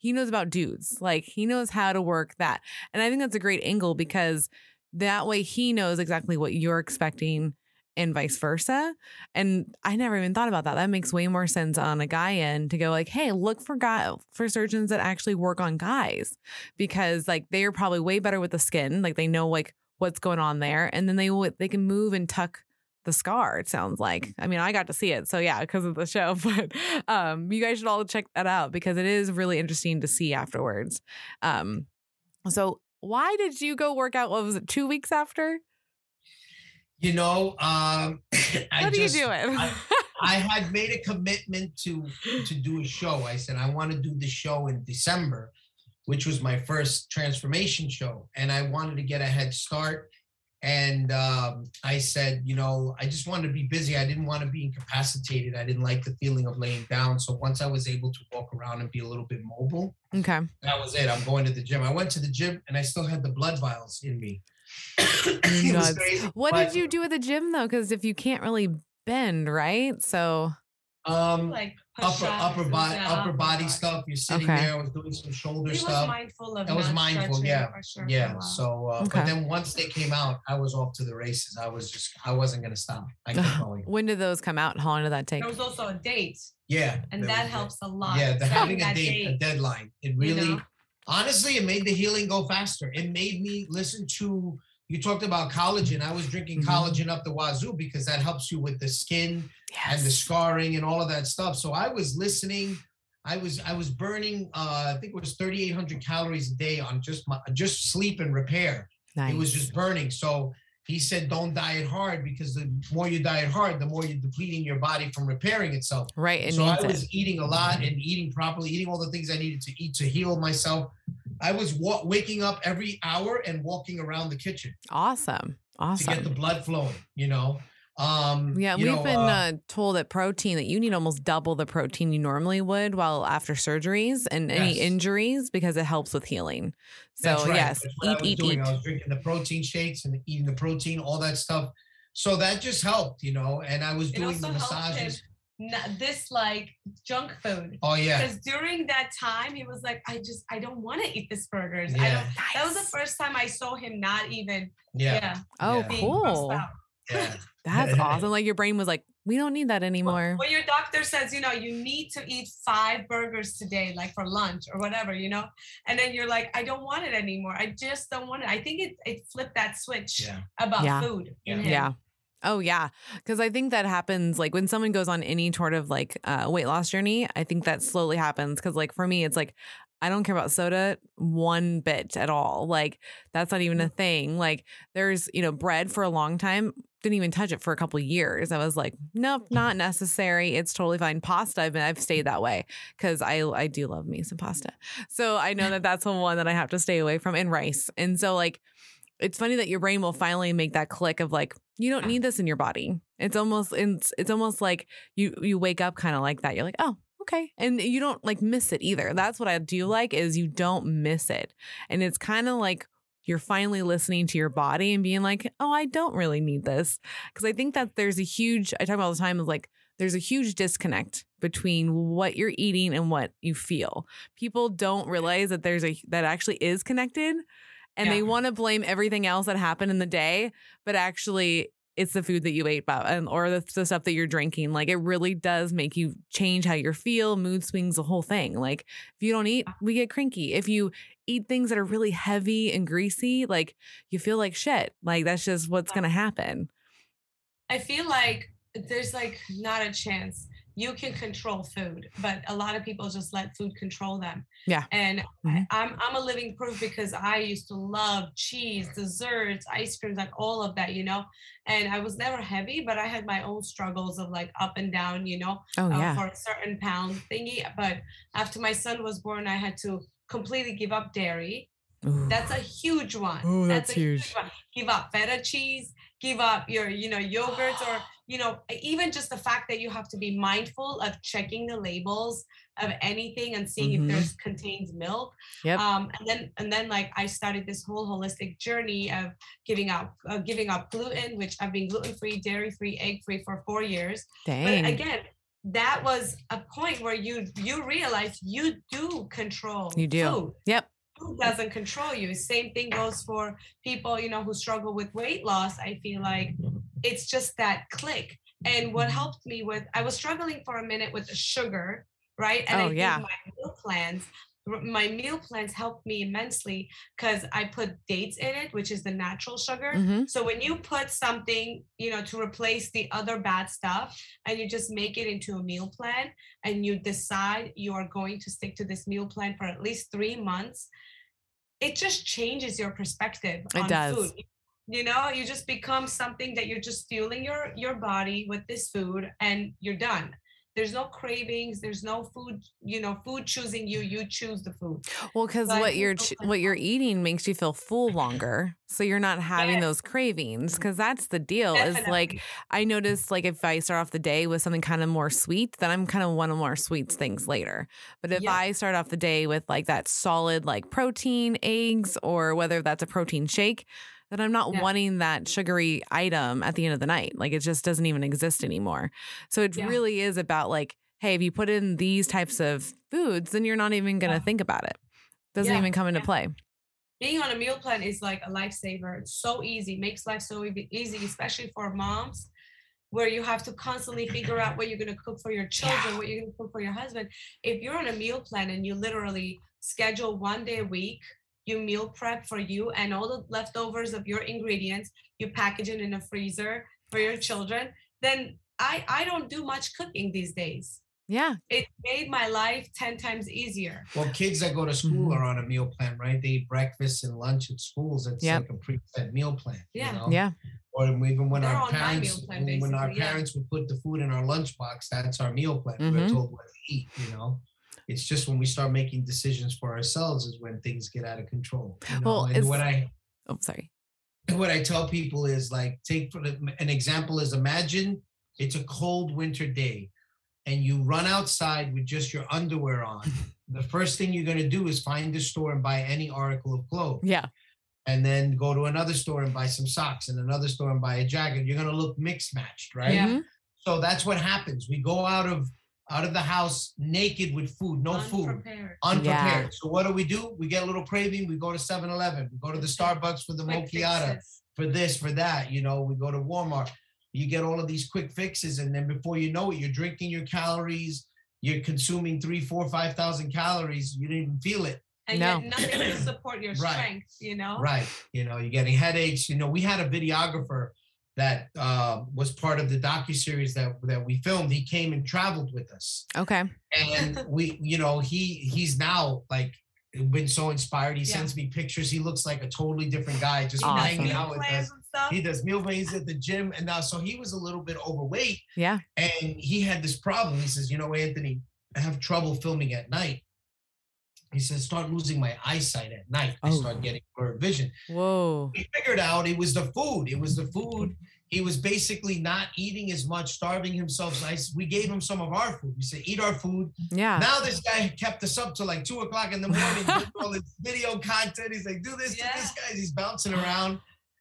he knows about dudes. Like he knows how to work that. And I think that's a great angle because that way he knows exactly what you're expecting and vice versa. And I never even thought about that. That makes way more sense on a guy end to go like, hey, look for guy for surgeons that actually work on guys because like they are probably way better with the skin. Like they know like what's going on there. And then they they can move and tuck the scar it sounds like. I mean i got to see it so yeah because of the show but um you guys should all check that out because it is really interesting to see afterwards. Um so why did you go work out? What was it two weeks after? You know, um, I what just, you doing? I- I had made a commitment to to do a show. I said I want to do the show in December, which was my first transformation show, and I wanted to get a head start. And um, I said, you know, I just wanted to be busy. I didn't want to be incapacitated. I didn't like the feeling of laying down. So once I was able to walk around and be a little bit mobile, okay that was it. I'm going to the gym. I went to the gym and I still had the blood vials in me. It was Nuts. crazy, what but, did you do at the gym though because if you can't really bend right so Um, like upper upper body stuff. upper body stuff. You're sitting Okay. there. I was doing some shoulder He was stuff. mindful of I was not mindful, stretching yeah, sure Yeah. So, uh, Okay. but then once they came out, I was off to the races. I was just, I wasn't gonna stop. I kept going. when did those come out how long did that take there was also a date, Yeah. and that helps a lot. Yeah, the having a that date, a deadline. It you really, know? honestly, it made the healing go faster. It made me listen to. You talked about collagen. I was drinking Mhm. collagen up the wazoo because that helps you with the skin and the scarring and all of that stuff. So I was listening. I was I was burning uh, I think it was 3,800 calories a day on just my just sleep and repair. nice. It was just burning. So he said, don't diet hard because the more you diet hard, the more you're depleting your body from repairing itself. right it so I needs it was eating a lot and eating properly, eating all the things I needed to eat to heal myself. I was wa- waking up every hour and walking around the kitchen awesome Awesome. to get the blood flowing. You know. Um, Yeah, you we've know, been uh, uh, told that protein that you need almost double the protein you normally would while after surgeries and any Yes. injuries because it helps with healing. So That's right. yes, That's what I eat, was eat, doing. eat. I was drinking the protein shakes and eating the protein, all that stuff. So that just helped, you know. And I was It doing also the helped massages. Not dislike junk food. Oh yeah, Because during that time, he was like, I just, I don't want to eat this burgers. I don't. That was the first time I saw him not even, yeah, yeah, Oh, Yeah. being cool. out. yeah. That's awesome. Like your brain was like, we don't need that anymore. When your doctor says, you know, you need to eat five burgers today, like for lunch or whatever, you know, and then you're like, I don't want it anymore. I just don't want it. I think it it flipped that switch yeah. about Yeah. food in Yeah. him. Yeah. Oh yeah, because I think that happens like when someone goes on any sort of like uh, weight loss journey. I think that slowly happens because like for me, it's like I don't care about soda one bit at all. Like that's not even a thing. Like there's you know bread for a long time. Didn't even touch it for a couple of years. I was like, nope, not necessary. It's totally fine. Pasta, I've been, I've stayed that way because I I do love me some pasta. So I know that that's the one that I have to stay away from, and rice. And so like it's funny that your brain will finally make that click of like you don't need this in your body. It's almost it's, it's almost like you you wake up kind of like that. You're like oh okay. And you don't like miss it either. That's what i do like is you don't miss it. And it's kind of like you're finally listening to your body and being like, oh, I don't really need this. Because I think that there's a huge, I talk about all the time of like, there's a huge disconnect between what you're eating and what you feel. People don't realize that there's a that actually is connected and Yeah. they want to blame everything else that happened in the day, but actually it's the food that you ate but and or the, the stuff that you're drinking. Like it really does make you change how you feel, mood swings, the whole thing. Like if you don't eat, we get cranky. If you eat things that are really heavy and greasy, like you feel like shit. Like that's just what's gonna happen. I feel like there's like not a chance you can control food, but a lot of people just let food control them. Yeah. And Mhm. I, I'm I'm a living proof because I used to love cheese, desserts, ice creams, like all of that, you know. And I was never heavy, but I had my own struggles of like up and down, you know, Oh uh, for a certain pound thingy. But after my son was born, I had to completely give up dairy. Ooh. That's a huge one. Ooh, that's a huge. one. Give up feta cheese, give up your, you know, yogurts or, you know, even just the fact that you have to be mindful of checking the labels of anything and seeing Mhm. if there's contains milk. Yep. Um, and then and then like I started this whole holistic journey of giving up uh, giving up gluten, which I've been gluten free, dairy free, egg free for four years. Dang. But again, that was a point where you you realize you do control You do. food yep. Food doesn't control you. Same thing goes for people, you know, who struggle with weight loss. I feel like it's just that click. And what helped me with, I was struggling for a minute with the sugar, right? And Oh, I yeah. my meal plans, my meal plans helped me immensely because I put dates in it, which is the natural sugar. hmm So when you put something, you know, to replace the other bad stuff and you just make it into a meal plan and you decide you are going to stick to this meal plan for at least 3 months, it just changes your perspective It on does. food. You know, you just become something that you're just fueling your your body with this food and you're done. There's no cravings, there's no food, you know, food choosing you, you choose the food. Well, because what you're ch- what you're eating makes you feel full longer, so you're not having Yes. those cravings. Because that's the deal. Is like I noticed, like if I start off the day with something kind of more sweet, then I'm kind of one of more sweets things later. But if Yeah. I start off the day with like that solid like protein, eggs, or whether that's a protein shake, then I'm not Yeah. wanting that sugary item at the end of the night. Like it just doesn't even exist anymore. So it Yeah. really is about like, hey, if you put in these types of foods, then you're not even gonna Yeah. think about it. Doesn't even come into play. being on a meal plan is like a lifesaver. It's so easy, makes life so easy, especially for moms, where you have to constantly figure out what you're going to cook for your children, what you're going to cook for your husband. If you're on a meal plan and you literally schedule one day a week, you meal prep for you and all the leftovers of your ingredients, you package it in a freezer for your children, then I, I don't do much cooking these days. Yeah. It made my life 10 times easier. Well, kids that go to school Mhm. are on a meal plan, right? They eat breakfast and lunch at schools. It's Yep. like a preset meal plan. Yeah. You know? Yeah. Or even when They're our on my meal parents, plan, when, when our yeah. parents would put the food in our lunchbox, that's our meal plan. We're Mhm. told what to eat. You know, it's just when we start making decisions for ourselves is when things get out of control. You know? Well, and what I Oh, sorry. what I tell people is like, take for an example is imagine it's a cold winter day and you run outside with just your underwear on. the first thing you're going to do is find the store and buy any article of clothes Yeah. and then go to another store and buy some socks and another store and buy a jacket. You're going to look mixed matched, right? Yeah. Mhm. So that's what happens. We go out of out of the house naked with food, no food Unprepared. unprepared. So what do we do? We get a little craving. We go to 7-Eleven. We go to the Starbucks for the Quick macchiato, fixes. for this, for that. You know, we go to Walmart. You get all of these quick fixes, and then before you know it, you're drinking your calories. You're consuming three, four, five thousand calories. You didn't even feel it. and No. yet nothing to support your Right. strength, you know? Right. You know, you're getting headaches. You know, we had a videographer that uh, was part of the docu series that that we filmed. He came and traveled with us. Okay. and we you know he he's now like been so inspired he Yeah. sends me pictures he looks like a totally different guy just from Awesome. hanging Meal out with plans us and stuff. he does meal plans at the gym and now so he was a little bit overweight Yeah. and he had this problem he says you know anthony i have trouble filming at night He said, start losing my eyesight at night. I Oh. start getting blurred vision. Whoa. He figured out it was the food. It was the food. He was basically not eating as much, starving himself. So I s we gave him some of our food. We said, eat our food. Yeah. Now this guy kept us up till like two o'clock in the morning, doing all this video content. He's like, do this, do this, guys. He's bouncing around.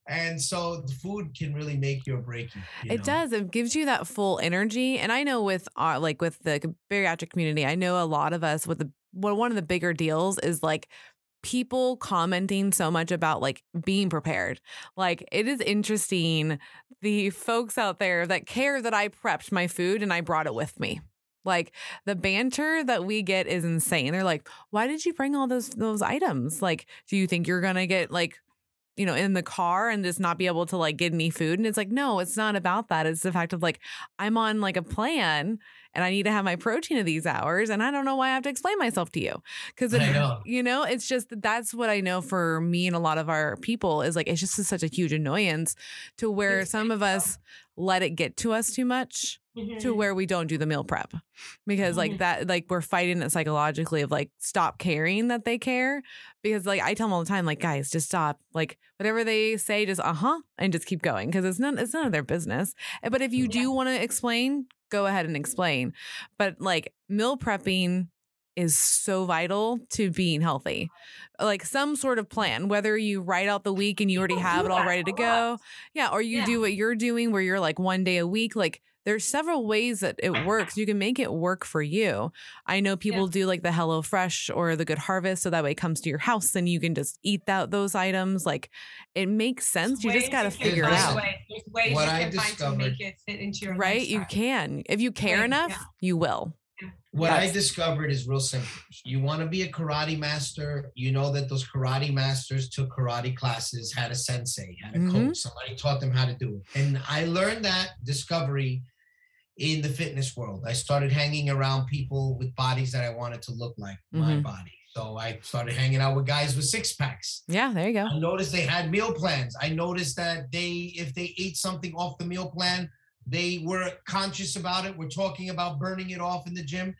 And so the food can really make you or break you. you It know? does. It gives you that full energy. And I know with our like with the bariatric community, I know a lot of us with the well, one of the bigger deals is like people commenting so much about like being prepared. Like it is interesting the folks out there that care that I prepped my food and I brought it with me. Like the banter that we get is insane. They're like, "Why did you bring all those those items? Like, do you think you're going to get like you know, in the car and just not be able to like get any food. And it's like, no, it's not about that. It's the fact of like, I'm on like a plan and I need to have my protein at these hours. And I don't know why I have to explain myself to you. Cause, I know. you know, it's just that's what I know for me and a lot of our people is like, it's just such a huge annoyance to where It's some of us let it get to us too much to Mhm. where we don't do the meal prep because like Mhm. that like we're fighting it psychologically of like stop caring that they care because like I tell them all the time like guys just stop like whatever they say just uh-huh and just keep going because it's none it's none of their business but if you do want to explain go ahead and explain but like meal prepping is so vital to being healthy like some sort of plan whether you write out the week and you already have it all ready to go yeah, or you Yeah. do what you're doing where you're like one day a week. Like there's several ways that it works. You can make it work for you. I know people do like the Hello Fresh or the Good Harvest, so that way it comes to your house and you can just eat that those items. Like it makes sense. You just got to figure it out. way- There's ways What you I find to discovered- make it fit into your Right? You can. If you care Right, enough, yeah. you will. What I discovered is real simple. You want to be a karate master, you know that those karate masters took karate classes, had a sensei, had a Mhm. coach, somebody taught them how to do it. And I learned that discovery in the fitness world. I started hanging around people with bodies that I wanted to look like my Mhm. body. So I started hanging out with guys with six packs. Yeah, there you go. I noticed they had meal plans. I noticed that they, if they ate something off the meal plan, they were conscious about it. We're talking about burning it off in the gym.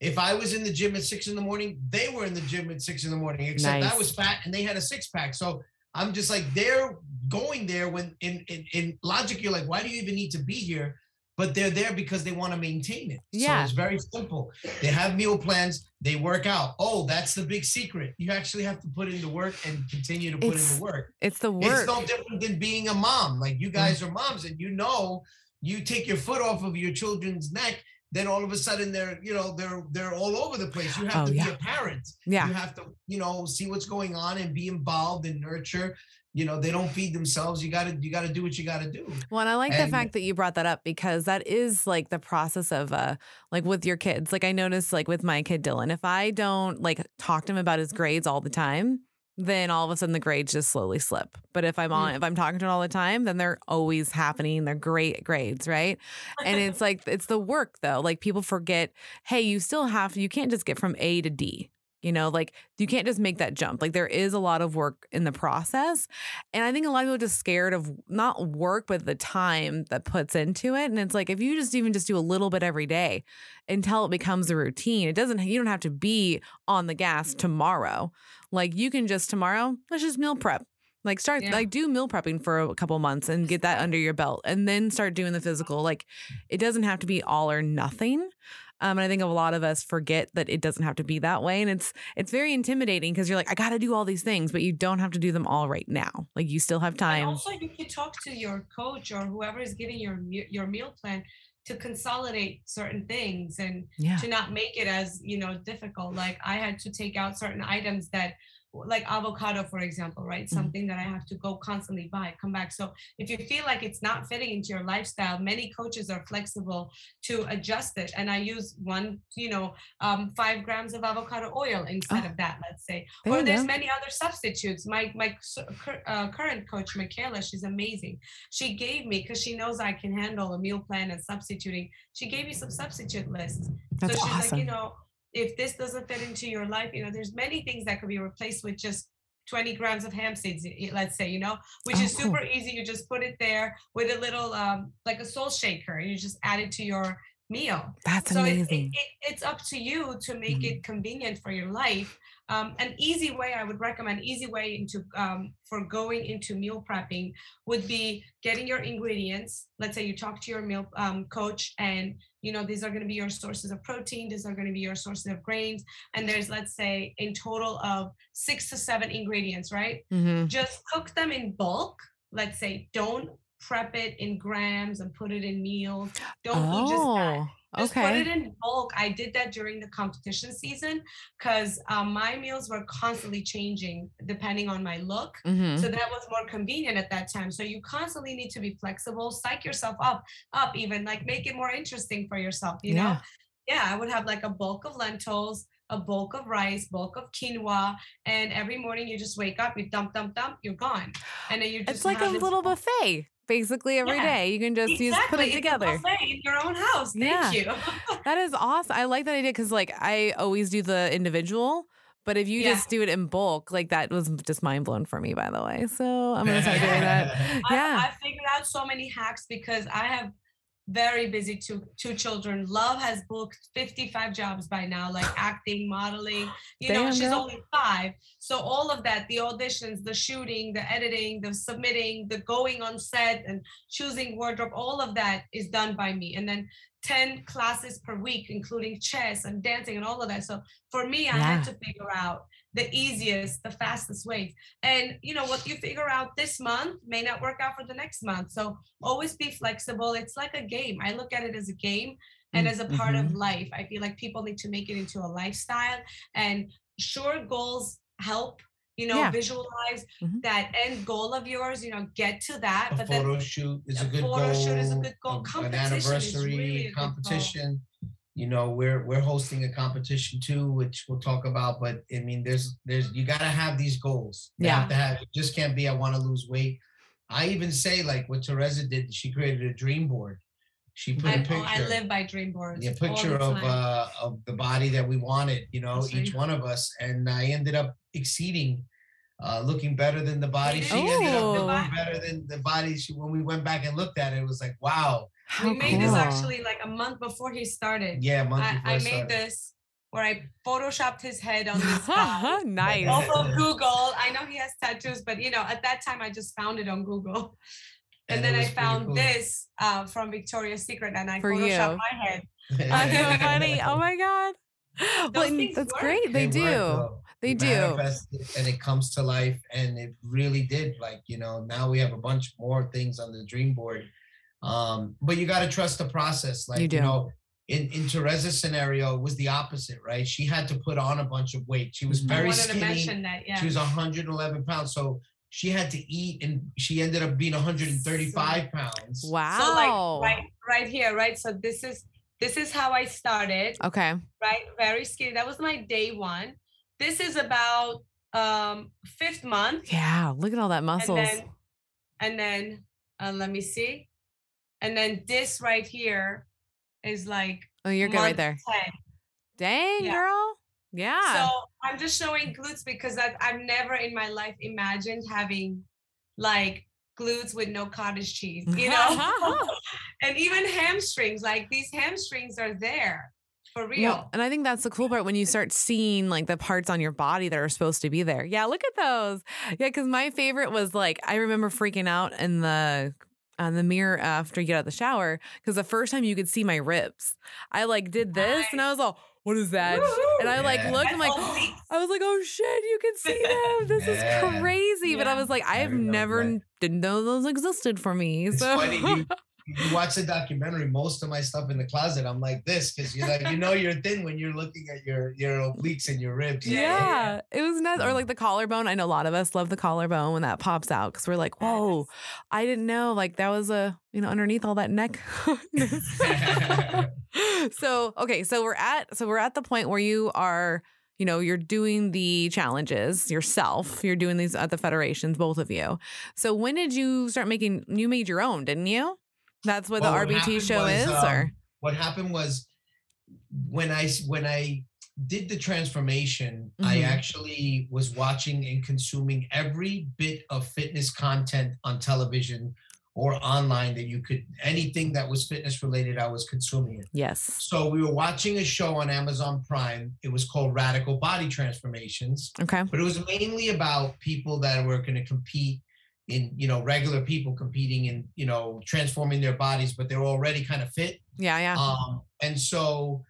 If I was in the gym at six in the morning, they were in the gym at six in the morning, except I was fat and they had a six pack. So I'm just like, they're going there when in, in, in logic, you're like, why do you even need to be here? But they're there because they want to maintain it. Yeah. So it's very simple. They have meal plans, they work out. Oh, that's the big secret. You actually have to put in the work and continue to put It's in the work. It's the work. It's no different than being a mom. Like you guys are moms, and you know, you take your foot off of your children's neck, then all of a sudden they're, you know, they're they're all over the place. You have Oh, to yeah. be a parent. Yeah. You have to, you know, see what's going on and be involved and nurture. You know, they don't feed themselves. You gotta you gotta do what you gotta do. Well, and I like the fact that you brought that up because that is like the process of uh like with your kids. Like I noticed like with my kid Dylan, if I don't like talk to him about his grades all the time, then all of a sudden the grades just slowly slip. But if I'm on mm. if I'm talking to him all the time, then they're always happening. They're great grades, right? And it's like it's the work though. Like people forget, hey, you still have you can't just get from A to D. You know, like you can't just make that jump. Like there is a lot of work in the process. And I think a lot of people are just scared of not work, but the time that puts into it. And it's like if you just even just do a little bit every day until it becomes a routine, it doesn't you don't have to be on the gas tomorrow. Like you can just tomorrow, let's just meal prep. Like start Yeah. like do meal prepping for a couple months and get that under your belt and then start doing the physical. Like it doesn't have to be all or nothing. Um, and I think a lot of us forget that it doesn't have to be that way. And it's it's very intimidating because you're like, I gotta do all these things, but you don't have to do them all right now. Like you still have And time. also, you can talk to your coach or whoever is giving your your meal plan to consolidate certain things and Yeah. to not make it as you know difficult. Like I had to take out certain items that, like avocado, for example, right? Mhm. Something that I have to go constantly buy, come back. So if you feel like it's not fitting into your lifestyle, many coaches are flexible to adjust it. And I use one, you know, um, five grams of avocado oil instead Oh. of that. Let's say There or there's go. many other substitutes. My my uh, current coach, Michaela, she's amazing. She gave me because she knows I can handle a meal plan and substituting. She gave me some substitute lists. That's so she's awesome. like, you know, if this doesn't fit into your life, you know, there's many things that could be replaced with just 20 grams of hemp seeds, let's say, you know, which Oh, is cool. super easy. You just put it there with a little um like a soul shaker. You just add it to your meal That's so it, it, amazing. it, it's up to you to make Mhm. it convenient for your life um, an easy way I would recommend, easy way into um, for going into meal prepping would be getting your ingredients. Let's say you talk to your meal um, coach and you know these are going to be your sources of protein these are going to be your sources of grains and there's let's say in total of six to seven ingredients right? Mhm. just cook them in bulk. Let's say don't prep it in grams and put it in meals. Don't do just that Just put it in bulk. I did that during the competition season because um, my meals were constantly changing depending on my look. Mhm. So that was more convenient at that time. So you constantly need to be flexible, psych yourself up, up even like make it more interesting for yourself. You know, Yeah. yeah, I would have like a bulk of lentils, a bulk of rice, bulk of quinoa, and every morning you just wake up, you dump, dump, dump, you're gone, and then you just It's like a little buffet basically every day. Yeah, You can just use put it together. in your own house. Thank Yeah. you. That is awesome. I like that idea because like I always do the individual, but if you Yeah. just do it in bulk, like that was just mind blown for me, by the way. So I'm gonna start doing that. Yeah. I, I figured out so many hacks because I have very busy two two children. Love has booked 55 jobs by now, like acting, modeling. You know, she's girl. only five. So all of that, the auditions, the shooting, the editing, the submitting, the going on set and choosing wardrobe, all of that is done by me. And then 10 classes per week, including chess and dancing and all of that. So for me, I had to figure out the easiest, the fastest way. And you know what you figure out this month may not work out for the next month. So always be flexible. It's like a game. I look at it as a game and as a part mhm. of life. I feel like people need to make it into a lifestyle and sure goals help. You know, Yeah. visualize Mhm. that end goal of yours. You know, get to that. A but then photo shoot is a a good photo goal. shoot is a good goal. Competition An is anniversary really a good goal. You know, we're we're hosting a competition too, which we'll talk about. But I mean, there's there's you gotta have these goals. You Yeah. have to have it just can't be I want to lose weight. I even say like what Tereza did, she created a dream board. She put I, a oh, picture. I live by dream boards. a all picture of uh of the body that we wanted, you know, That's each right. one of us, and I ended up exceeding, uh, looking better than the body. did She ended up Oh. looking better than the body. She when we went back and looked at it, it was like, wow, How we made cool. this actually like a month before he started. yeah, a month I, before I I made started. this where I photoshopped his head on this guy. nice. off of Google. I know he has tattoos, but you know, at that time I just found it on Google. And, And then I found cool. this uh, from Victoria's Secret and I For photoshopped you. my head. That's so funny. Oh my god. Well, Those and that's work. great. They, work, do. though. They do. and it comes to life, and it really did. Like you know, now we have a bunch more things on the dream board. Um, but you got to trust the process. Like you, do. know, in in Tereza's scenario, it was the opposite, right? She had to put on a bunch of weight. She was Mhm. Very wanted skinny. to mention that. Yeah. She was 111 pounds, so she had to eat, and she ended up being 135 pounds. Wow. So like right right here, right? So this is this is how I started, okay. right? Very skinny. That was my day one. This is about um fifth month. Yeah. Look at all that muscles. And then, and then uh, let me see. And then this right here is like oh, you're good right there. 10. Dang, Yeah. girl. Yeah. So I'm just showing glutes because I, I've never in my life imagined having like glutes with no cottage cheese, you know? and even hamstrings, like these hamstrings are there for real. Well, and I think that's the cool part when you start seeing like the parts on your body that are supposed to be there. Yeah, look at those. Yeah, because my favorite was like I remember freaking out in the on the mirror after you get out of the shower because the first time you could see my ribs, I like did this and I was all, "What is that?" And I like Yeah. looked, I'm like, That's all leaks. I was like, "Oh shit, you can see them! This Yeah. is crazy!" But I was like, I I have remember never that. didn't know those existed for me. It's so funny. You, you watch the documentary. Most of my stuff in the closet, I'm like this because you're like you know you're thin when you're looking at your your obliques and your ribs. Yeah, it was nice. Or like the collarbone. I know a lot of us love the collarbone when that pops out because we're like, whoa, I didn't know like that was a, you know, underneath all that neck. so, okay. So we're at, so we're at the point where you are, you know, you're doing the challenges yourself. You're doing these at the federations, both of you. So when did you start making, you made your own, didn't you? That's what Well, the what RBT show was, is, um, or? what happened was when I when I did the transformation, I Mhm. actually was watching and consuming every bit of fitness content on television or online that you could anything that was fitness related, I was consuming it. Yes. So we were watching a show on Amazon Prime. It was called Radical Body Transformations, Okay. but it was mainly about people that were going to compete in, you know, regular people competing in, you know, transforming their bodies, but they're already kind of fit. Yeah. Yeah. Um, and so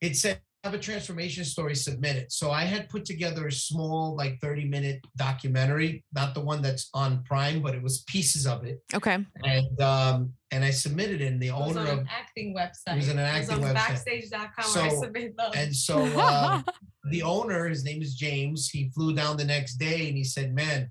it said have a transformation story submitted. So I had put together a small, like 30 minute documentary, not the one that's on Prime, but it was pieces of it. okay. And um, and I submitted it. And the It was owner on of an acting website. It was on an It acting on website. backstage.com where I So- submit those. and so uh, the owner, his name is James. He flew down the next day and he said, "Man,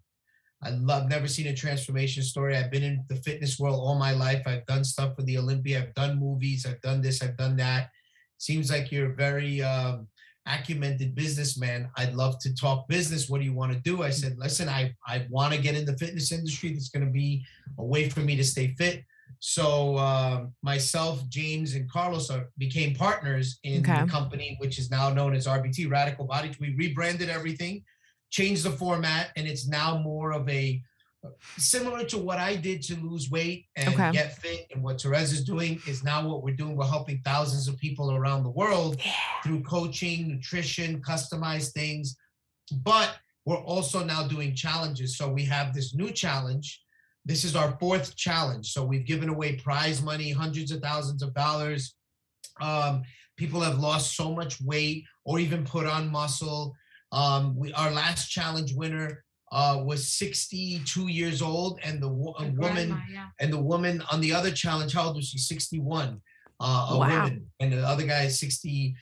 I love never seen a transformation story. I've been in the fitness world all my life. I've done stuff for the Olympia. I've done movies. I've done this. I've done that. Seems like you're a very um, acumented businessman. I'd love to talk business. What do you want to do?" I said, "Listen, I I want to get in the fitness industry. That's going to be a way for me to stay fit." So um, myself, James, and Carlos are, became partners in Okay. the company, which is now known as RBT Radical Body. We rebranded everything, changed the format, and it's now more of a similar to what I did to lose weight and Okay. get fit, and what Tereza is doing is now what we're doing. We're helping thousands of people around the world Yeah. through coaching, nutrition, customized things. But we're also now doing challenges. So we have this new challenge. This is our fourth challenge. So we've given away prize money, hundreds of thousands of dollars. Um, people have lost so much weight or even put on muscle. Um, we, our last challenge winner uh, was 62 years old, and the wo- a woman grandma, yeah. and the woman on the other challenge, how old was she? 61. Uh, a Wow. woman, and the other guy is 62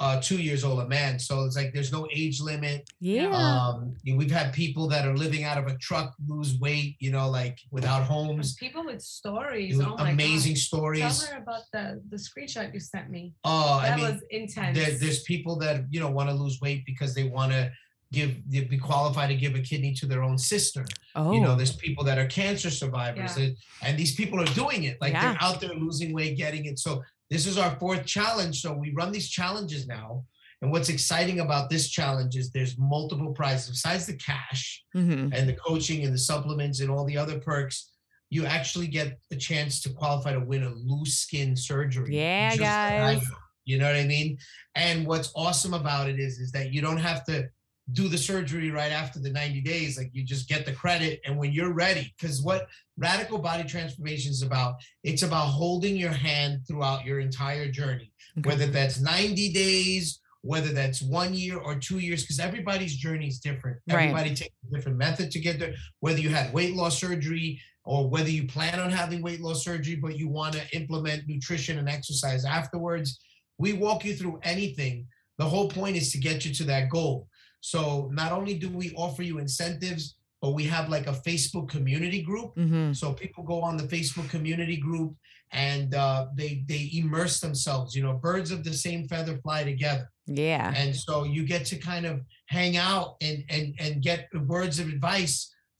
uh, two years old, a man. So it's like there's no age limit. Yeah. Um, we've had people that are living out of a truck lose weight, you know, like without homes. People with stories. Oh my Amazing God. stories. Tell her about the the screenshot you sent me. Oh, That I mean, was intense. there, there's people that you know want to lose weight because they want to give they be qualified to give a kidney to their own sister. oh. You know, there's people that are cancer survivors, Yeah. and, and these people are doing it. Like Yeah. they're out there losing weight, getting it. So this is our fourth challenge. So we run these challenges now. And what's exciting about this challenge is there's multiple prizes besides the cash Mhm. and the coaching and the supplements and all the other perks. You actually get a chance to qualify to win a loose skin surgery. Yeah, like guys. You know what I mean? And what's awesome about it is, is that you don't have to do the surgery right after the 90 days. Like you just get the credit. And when you're ready, because what radical body transformation is about, it's about holding your hand throughout your entire journey, Okay. whether that's 90 days, whether that's one year or two years, because everybody's journey is different. Right. Everybody takes a different method to get there, whether you had weight loss surgery or whether you plan on having weight loss surgery, but you want to implement nutrition and exercise afterwards. We walk you through anything. The whole point is to get you to that goal. So not only do we offer you incentives, but we have like a Facebook community group. Mhm. So people go on the Facebook community group and uh, they they immerse themselves. You know, birds of the same feather fly together Yeah. and so you get to kind of hang out and and and get words of advice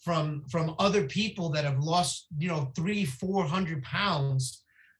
from from other people that have lost you know three four hundred pounds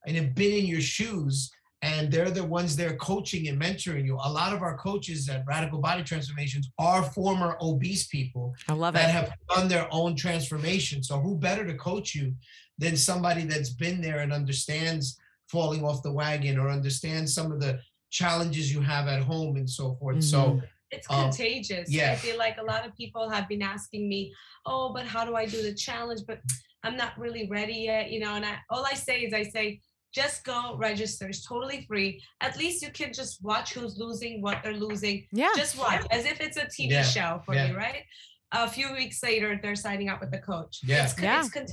and have been in your shoes and they're the ones there coaching and mentoring you a lot of our coaches at radical body transformations are former obese people I love that it. have done their own transformation. So who better to coach you than somebody that's been there and understands falling off the wagon or understands some of the challenges you have at home and so forth. So Mhm. it's Um, contagious. yeah. I feel like a lot of people have been asking me, "Oh, but how do I do the challenge?" But I'm not really ready yet, you know. And I, all I say is, I say, just go register. It's totally free. At least you can just watch who's losing, what they're losing. Yeah. Just watch, as if it's a TV Yeah, show for yeah. you, right? A few weeks later, they're signing up with the coach. Yeah. It's, Yeah. it's con-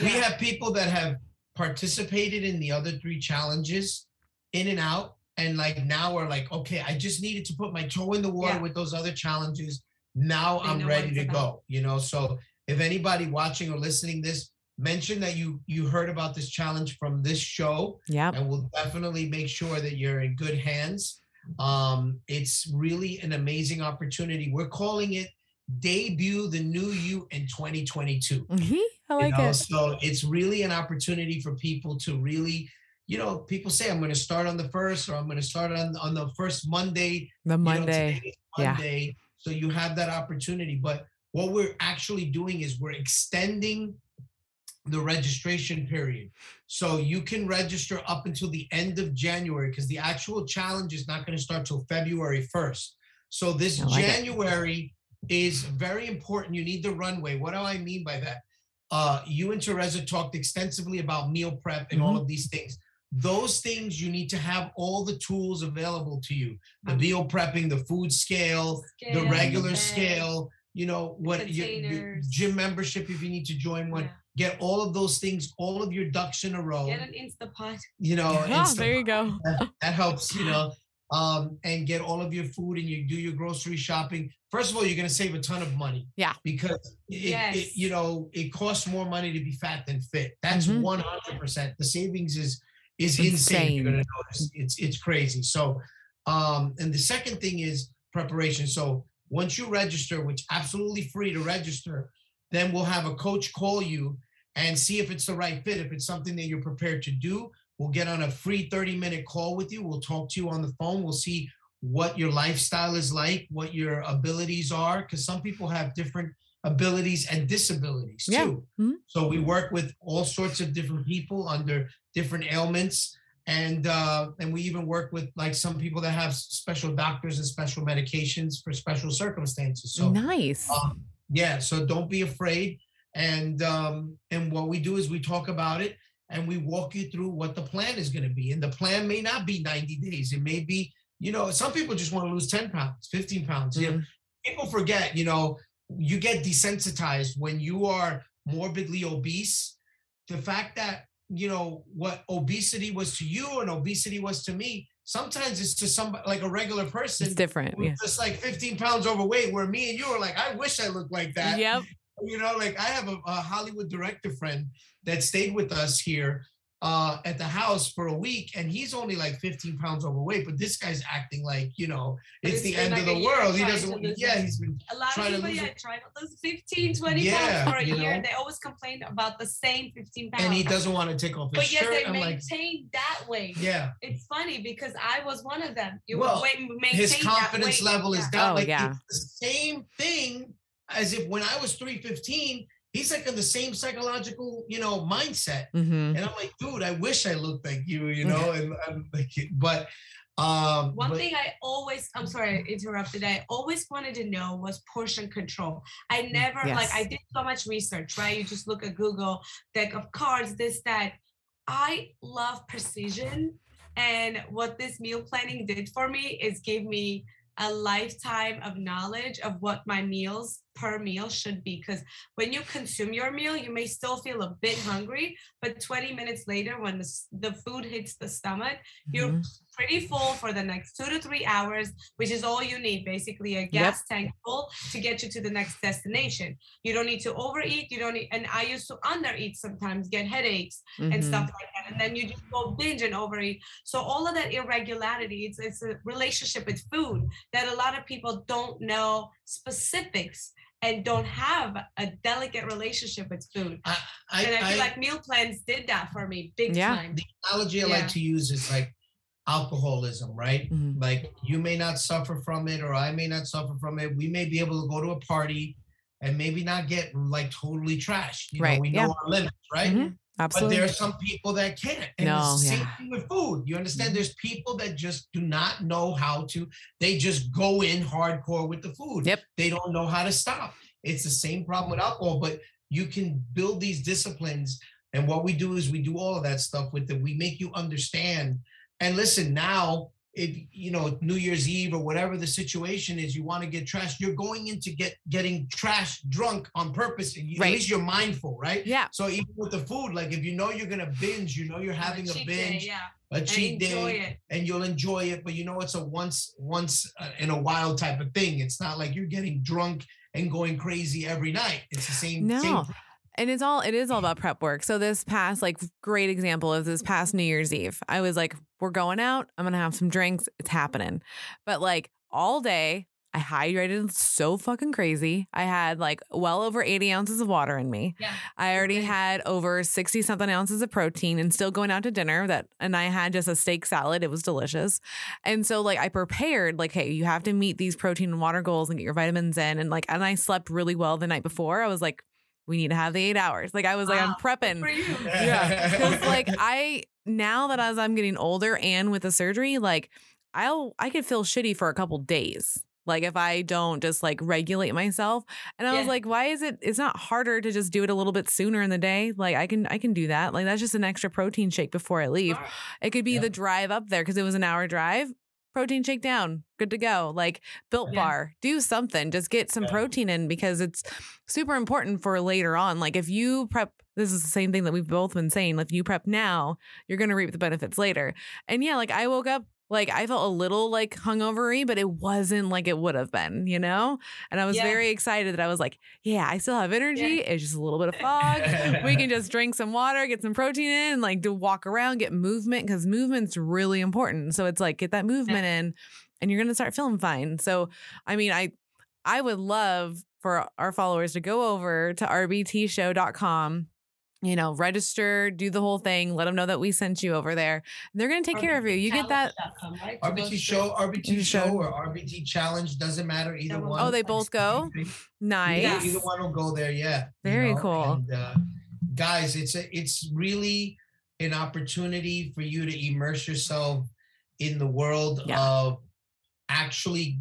we yeah. have people that have participated in the other three challenges in and out. And like now we're like, okay, I just needed to put my toe in the water Yeah. with those other challenges. Now They I'm ready to about. go. You know, so if anybody watching or listening this, mention that you you heard about this challenge from this show Yep. and we'll definitely make sure that you're in good hands. Um, it's really an amazing opportunity. We're calling it debut the new you in 2022. Mhm. I you like know? it. So it's really an opportunity for people to really, you know, people say I'm going to start on the first or I'm going to start on on the first Monday. The you know, Monday. Yeah. Monday. So you have that opportunity. But what we're actually doing is we're extending the registration period. So you can register up until the end of January because the actual challenge is not going to start till February 1st. So this like. January is very important. You need the runway. What do I mean by that? Uh, you and Tereza talked extensively about meal prep and all Mm-hmm. of these things. Those things you need to have all the tools available to you. The meal prepping, the food scale, the regular bag, scale, you know, what your, your gym membership if you need to join one. yeah. Get all of those things, all of your ducks in a row. Get an Instapot. You know, Yeah, and there you go. that, that helps, you know, um, and get all of your food and you do your grocery shopping. First of all, you're going to save a ton of money. Yeah. Because it, it, you know, it costs more money to be fat than fit. That's Mhm. 100%. The savings is is insane. You're going to notice. It's it's crazy. So, um, and the second thing is preparation. So once you register, which absolutely free to register, then we'll have a coach call you and see if it's the right fit. If it's something that you're prepared to do, we'll get on a free 30 minute call with you. We'll talk to you on the phone. We'll see what your lifestyle is like, what your abilities are, because some people have different abilities and disabilities Yeah. too. Mhm. So we work with all sorts of different people under different ailments. And uh, and we even work with like some people that have special doctors and special medications for special circumstances. So nice. um, yeah, so don't be afraid. And um, and what we do is we talk about it and we walk you through what the plan is going to be. And the plan may not be 90 days. It may be, you know, some people just want to lose 10 pounds, 15 pounds. Yeah. Mhm. People forget, you know, you get desensitized when you are morbidly obese. The fact that, you know, what obesity was to you and obesity was to me, sometimes it's to somebody like a regular person It's different. Yeah. just like 15 pounds overweight, where me and you are like, I wish I looked like that. Yep. You know, like I have a, a Hollywood director friend that stayed with us here uh, at the house for a week, and he's only like 15 pounds overweight, but this guy's acting like, you know, it's it's the end like of the world. He doesn't, lose yeah, it. he's been A lot Trying to of people, lose yeah, it. try to lose 15, 20 Yeah, pounds for a you year. know. They always complain about the same 15 pounds. and he doesn't want to take off his But yet they I'm like, maintain that weight. yeah, It's funny because I was one of them. You Well, wait, maintain his confidence weight. level is down. Oh, like yeah. it's the same thing as if when I was 315, he's like in the same psychological, you know, mindset. hmm And I'm like, dude, I wish I looked like you, you know, and I'm like, but um One but- thing I always, I'm sorry, I interrupted. I always wanted to know was portion control. I never, like, I did so much research, right? You just look at Google, deck of cards, this, that. I love precision. And what this meal planning did for me is give me a lifetime of knowledge of what my meals per meal should be. Because when you consume your meal, you may still feel a bit hungry, but 20 minutes later, when the, the food hits the stomach, you're Mhm. pretty full for the next two to three hours, which is all you need basically a gas tank full to get you to the next destination. You don't need to overeat. You don't need, and I used to undereat sometimes, get headaches and Mhm. stuff like that. And then you just go binge and overeat. So all of that irregularity, it's, it's a relationship with food that a lot of people don't know specifics and don't have a delicate relationship with food. I, I, and I feel I- like meal plans did that for me big Yeah. time. the analogy I Yeah. like to use is like alcoholism, right? Mhm. Like you may not suffer from it, or I may not suffer from it. We may be able to go to a party and maybe not get like totally trashed. You Right, know, we yeah. know our limits, right? Mhm. But there are some people that can't. And No, it's the same yeah. thing with food. You understand? Mhm. There's people that just do not know how to, they just go in hardcore with the food. Yep. They don't know how to stop. It's the same problem with alcohol, but you can build these disciplines. And what we do is we do all of that stuff with it. We make you understand. And listen, now, if you know, New Year's Eve or whatever the situation is, you want to get trashed, you're going into get getting trash drunk on purpose. You- Right. At least you're mindful, right? yeah. So even with the food, like if you know you're gonna binge, you know you're having a, cheat day, binge, yeah. a cheat enjoy day, it. and you'll enjoy it. But you know it's a once once uh, in a while type of thing. It's not like you're getting drunk and going crazy every night. It's the same. No. same And it's all it is all about prep work. So this past like great example of this past New Year's Eve. I was like, we're going out. I'm gonna have some drinks. It's happening. But like all day, I hydrated so fucking crazy. I had like well over 80 ounces of water in me. Yeah. I already Okay. had over 60 something ounces of protein and still going out to dinner that and I had just a steak salad. It was delicious. And so like I prepared like, hey, you have to meet these protein and water goals and get your vitamins in. And like and I slept really well the night before. I was like we need to have the eight hours. Like I was like, I'm ah, prepping. For you. Yeah. Because like I now that as I'm getting older and with the surgery, like I'll I could feel shitty for a couple days. Like if I don't just like regulate myself. And I was like, why is it it's not harder to just do it a little bit sooner in the day? Like I can I can do that. Like that's just an extra protein shake before I leave. Smart. It could be Yeah. the drive up there because it was an hour drive. Protein shake down, good to go. Like built Yeah. bar, do something. Just get some Yeah. protein in because it's super important for later on. Like if you prep, this is the same thing that we've both been saying. If you prep now, you're gonna reap the benefits later. And yeah, like I woke up. Like I felt a little like hungovery, but it wasn't like it would have been, you know? And I was Yeah. very excited that I was like, yeah, I still have energy. It's just a little bit of fog we can just drink some water, get some protein in, like to walk around, get movement because movement's really important. So it's like get that movement in and you're going to start feeling fine. So I mean, I I would love for our followers to go over to rbtshow.com you know, register, do the whole thing, let them know that we sent you over there. They're going to take care of you. You get that. Challenge.com, right? RBT show, RBT You show, or RBT challenge doesn't matter. Either That one. one. Oh, they both go? Nice. Either, either one will go there. Yeah. you Very know, cool. And, uh, guys, it's a, it's really an opportunity for you to immerse yourself in the world Yeah. of actually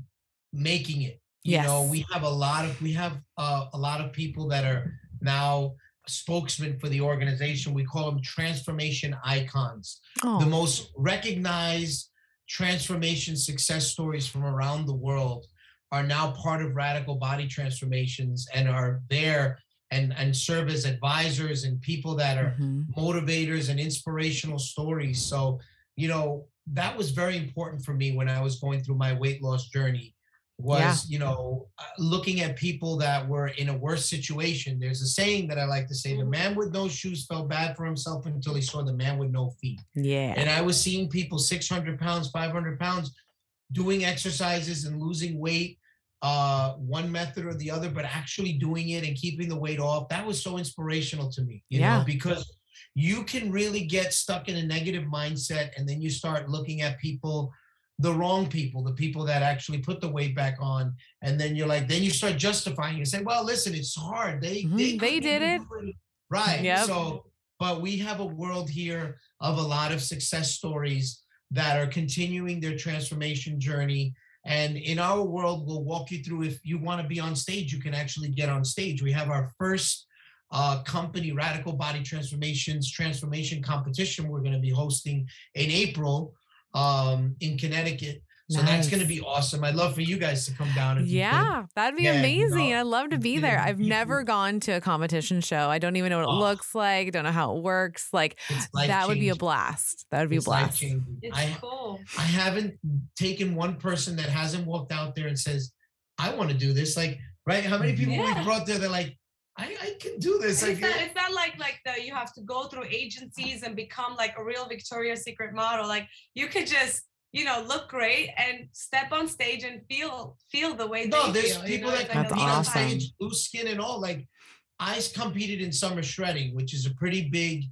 making it. You know, we have a lot of we have uh, a lot of people that are now spokesmen for the organization. We call them transformation icons Oh, the most recognized transformation success stories from around the world are now part of radical body transformations and are there and and serve as advisors and people that are mhm. motivators and inspirational stories so you know that was very important for me when i was going through my weight loss journey was Yeah. you know uh, looking at people that were in a worse situation there's a saying that i like to say the Mhm. man with no shoes felt bad for himself until he saw the man with no feet yeah. and I was seeing people 600 pounds, 500 pounds doing exercises and losing weight, uh, one method or the other, but actually doing it and keeping the weight off. That was so inspirational to me, you Yeah. know, because you can really get stuck in a negative mindset and then you start looking at people the wrong people the people that actually put the weight back on and then you're like then you start justifying you say well listen it's hard they Mhm, they, they did it. right Yep. so but we have a world here of a lot of success stories that are continuing their transformation journey. And in our world, we'll walk you through if you want to be on stage, you can actually get on stage. We have our first uh, company, Radical Body Transformations Transformation Competition, we're going to be hosting in April um, in Connecticut. So that's going to be awesome. I'd love for you guys to come down. If you. Yeah, that'd be Yeah, you amazing. know, I'd love to be you there. I've you- never gone to a competition show. I don't even know what it Oh. looks like. Don't know how it works. Like that would be a blast. That would be a blast. It's I, cool. I haven't taken one person that hasn't walked out there and says, I want to do this. Like, right? How many people Yeah. we brought there? They're like, I, I can do this. And Like, it's, not, eh it's not like like the you have to go through agencies and become like a real Victoria's Secret model. Like you could just you know look great and step on stage and feel feel the way no, they there's feel. you people know, that it's like a compete on stage, lose skin and all. Like, I competed in summer shredding, which is a pretty big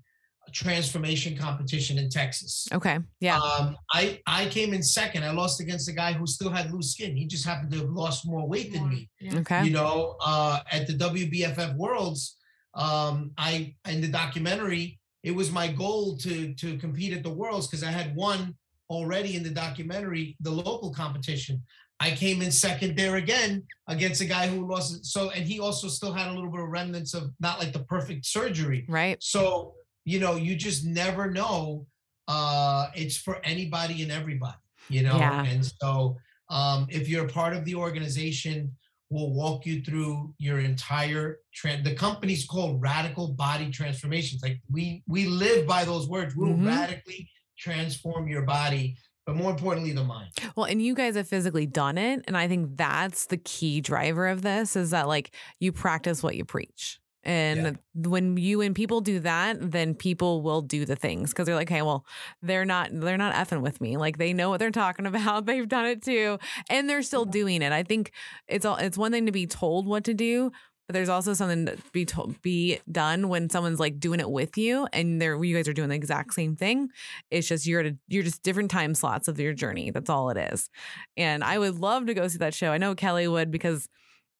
transformation competition in Texas. Okay. Yeah. Um, I I came in second. I lost against a guy who still had loose skin. He just happened to have lost more weight than me. Yeah. okay. you know uh at the wbff worlds um i in the documentary it was my goal to to compete at the worlds because i had won already in the documentary the local competition i came in second there again against a guy who lost so and he also still had a little bit of remnants of not like the perfect surgery right. so you know you just never know uh it's for anybody and everybody you know Yeah. and so um if you're a part of the organization we'll walk you through your entire trend the company's called radical body transformations like we we live by those words we'll Mhm. radically transform your body but more importantly the mind Well, and you guys have physically done it. And I think that's the key driver of this is that like you practice what you preach. And when you and people do that, then people will do the things because they're like, hey, well, they're not they're not effing with me. Like they know what they're talking about. They've done it too, and they're still doing it. I think it's all it's one thing to be told what to do, but there's also something to be told be done when someone's like doing it with you, and they're you guys are doing the exact same thing. It's just you're at a, you're just different time slots of your journey. That's all it is. And I would love to go see that show. I know Kelly would because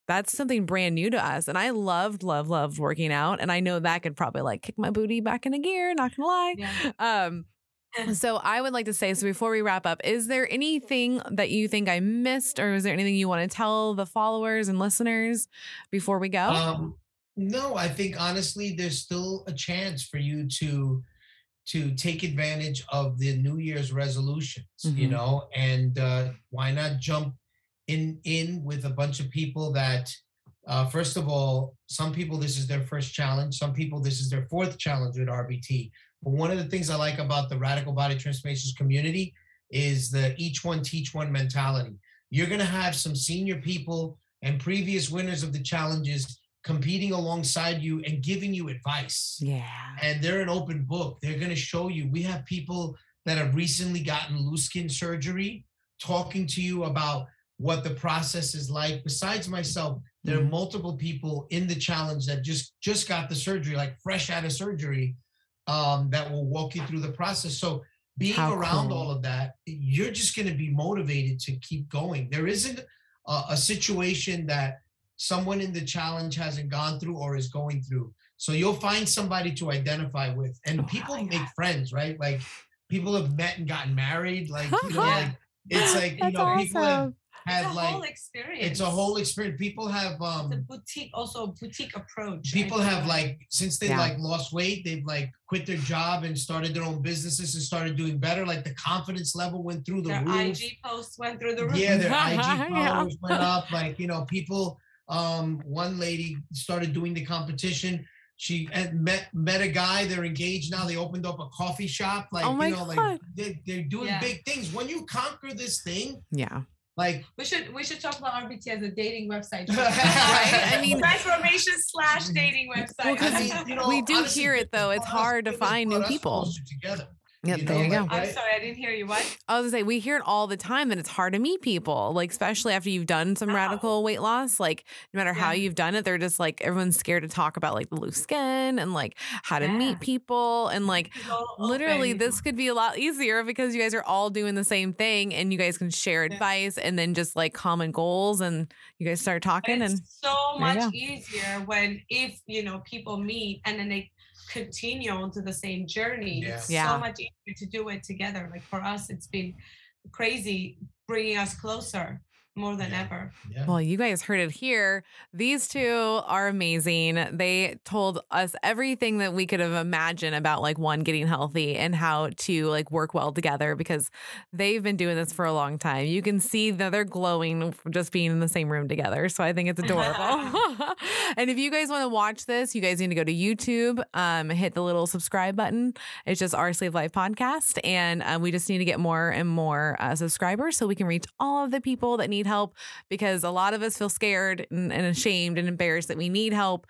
that's something brand new to us. And I loved, loved, loved working out. And I know that could probably like kick my booty back into gear, not gonna lie. Yeah. Um, so I would like to say, so before we wrap up, is there anything that you think I missed, or is there anything you want to tell the followers and listeners before we go? Um, no, I think honestly, there's still a chance for you to to take advantage of the New Year's resolutions. You Mhm. know, and uh, why not jump in in with a bunch of people that. Uh, first of all, some people this is their first challenge. Some people this is their fourth challenge with RBT. But one of the things I like about the Radical Body Transformations community is the each one teach one mentality. You're going to have some senior people and previous winners of the challenges competing alongside you and giving you advice. yeah. And they're an open book. They're going to show you. We have people that have recently gotten loose skin surgery talking to you about what the process is like. Besides myself, there are Mhm. multiple people in the challenge that just just got the surgery, like fresh out of surgery, um, that will walk you through the process. So being How around cool. all of that, you're just going to be motivated to keep going. There isn't a, a situation that someone in the challenge hasn't gone through or is going through. So you'll find somebody to identify with, and Oh, people make friends, right? Like people have met and gotten married. Like you know, like it's like you That's know, people have, awesome. It's have a like whole experience. it's a whole experience. People have It's a um boutique, also a boutique approach. People have like since they Yeah. like lost weight, they've like quit their job and started their own businesses and started doing better. Like the confidence level went through the their roof. IG posts went through the roof. Yeah, their IG Yeah. followers went up. Like, you know, people um one lady started doing the competition. She met met a guy, they're engaged now. They opened up a coffee shop. Like, Oh my you know, like God. they, they're doing Yeah. big things. When you conquer this thing, Yeah. Like We should we should talk about RBT as a dating website. Right? I mean- transformation slash dating website. Well, 'cause I mean, you know, we do honestly, hear it, though. It's hard to find new people. Together. Yep, you there know, you go. I'm sorry, I didn't hear you. What? I was gonna say we hear it all the time that it's hard to meet people, like especially after you've done some Wow. radical weight loss. Like no matter how you've done it, they're just like everyone's scared to talk about like the loose skin and like how to Yeah. meet people and like literally open. this could be a lot easier because you guys are all doing the same thing and you guys can share Yeah. advice and then just like common goals and you guys start talking and it's so much easier when if you know people meet and then they continue onto the same journey. It's Yeah. so much easier to do it together. Like for us, it's been crazy bringing us closer more than Yeah. ever. Yeah. Well, you guys heard it here. These two are amazing. They told us everything that we could have imagined about like one getting healthy and how to like work well together because they've been doing this for a long time. You can see that they're glowing just being in the same room together. So I think it's adorable. and if you guys want to watch this, you guys need to go to YouTube, um, hit the little subscribe button. It's just our Sleeved Life podcast. And uh, we just need to get more and more uh, subscribers so we can reach all of the people that need help because a lot of us feel scared and, and ashamed and embarrassed that we need help.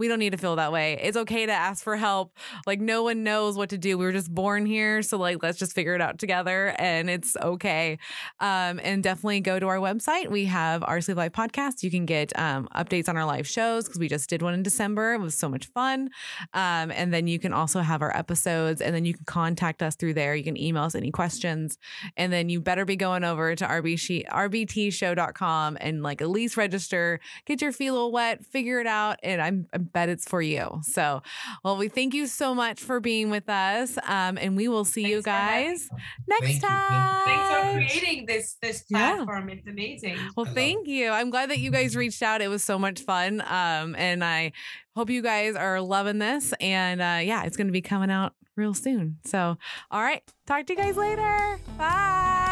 We don't need to feel that way. It's okay to ask for help. Like no one knows what to do. We were just born here, so like let's just figure it out together, and it's okay. Um, and definitely go to our website. We have our Sleeved Life podcast. You can get um, updates on our live shows because we just did one in December. It was so much fun. Um, and then you can also have our episodes, and then you can contact us through there. You can email us any questions, and then you better be going over to RBT, rbtshow.com and like at least register, get your little wet, figure it out, and I'm, I bet it's for you. So, well, we thank you so much for being with us, um, and we will see you Thanks for having guys next Thank you. Time. Thanks for creating this this Yeah. platform. It's amazing. Well, I thank you. I'm glad that you guys reached out. It was so much fun. Um, and I hope you guys are loving this. And uh, yeah, it's going to be coming out real soon. So, all right. Talk to you guys later. Bye.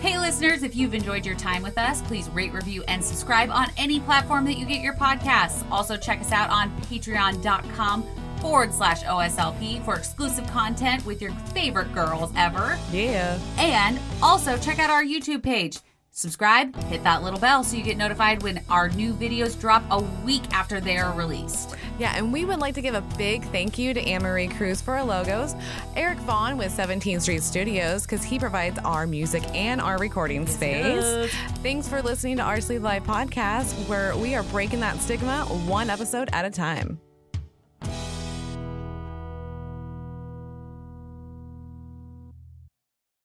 Hey, listeners, if you've enjoyed your time with us, please rate, review, and subscribe on any platform that you get your podcasts. Also, check us out on patreon.com forward slash OSLP for exclusive content with your favorite girls ever. Yeah. And also, check out our YouTube page. Subscribe, hit that little bell so you get notified when our new videos drop a week after they are released. Yeah, and we would like to give a big thank you to Anne Marie Cruz for our logos, Eric Vaughn with 17th Street Studios because he provides our music and our recording space. Thanks for listening to our Sleeved Life podcast, where we are breaking that stigma one episode at a time.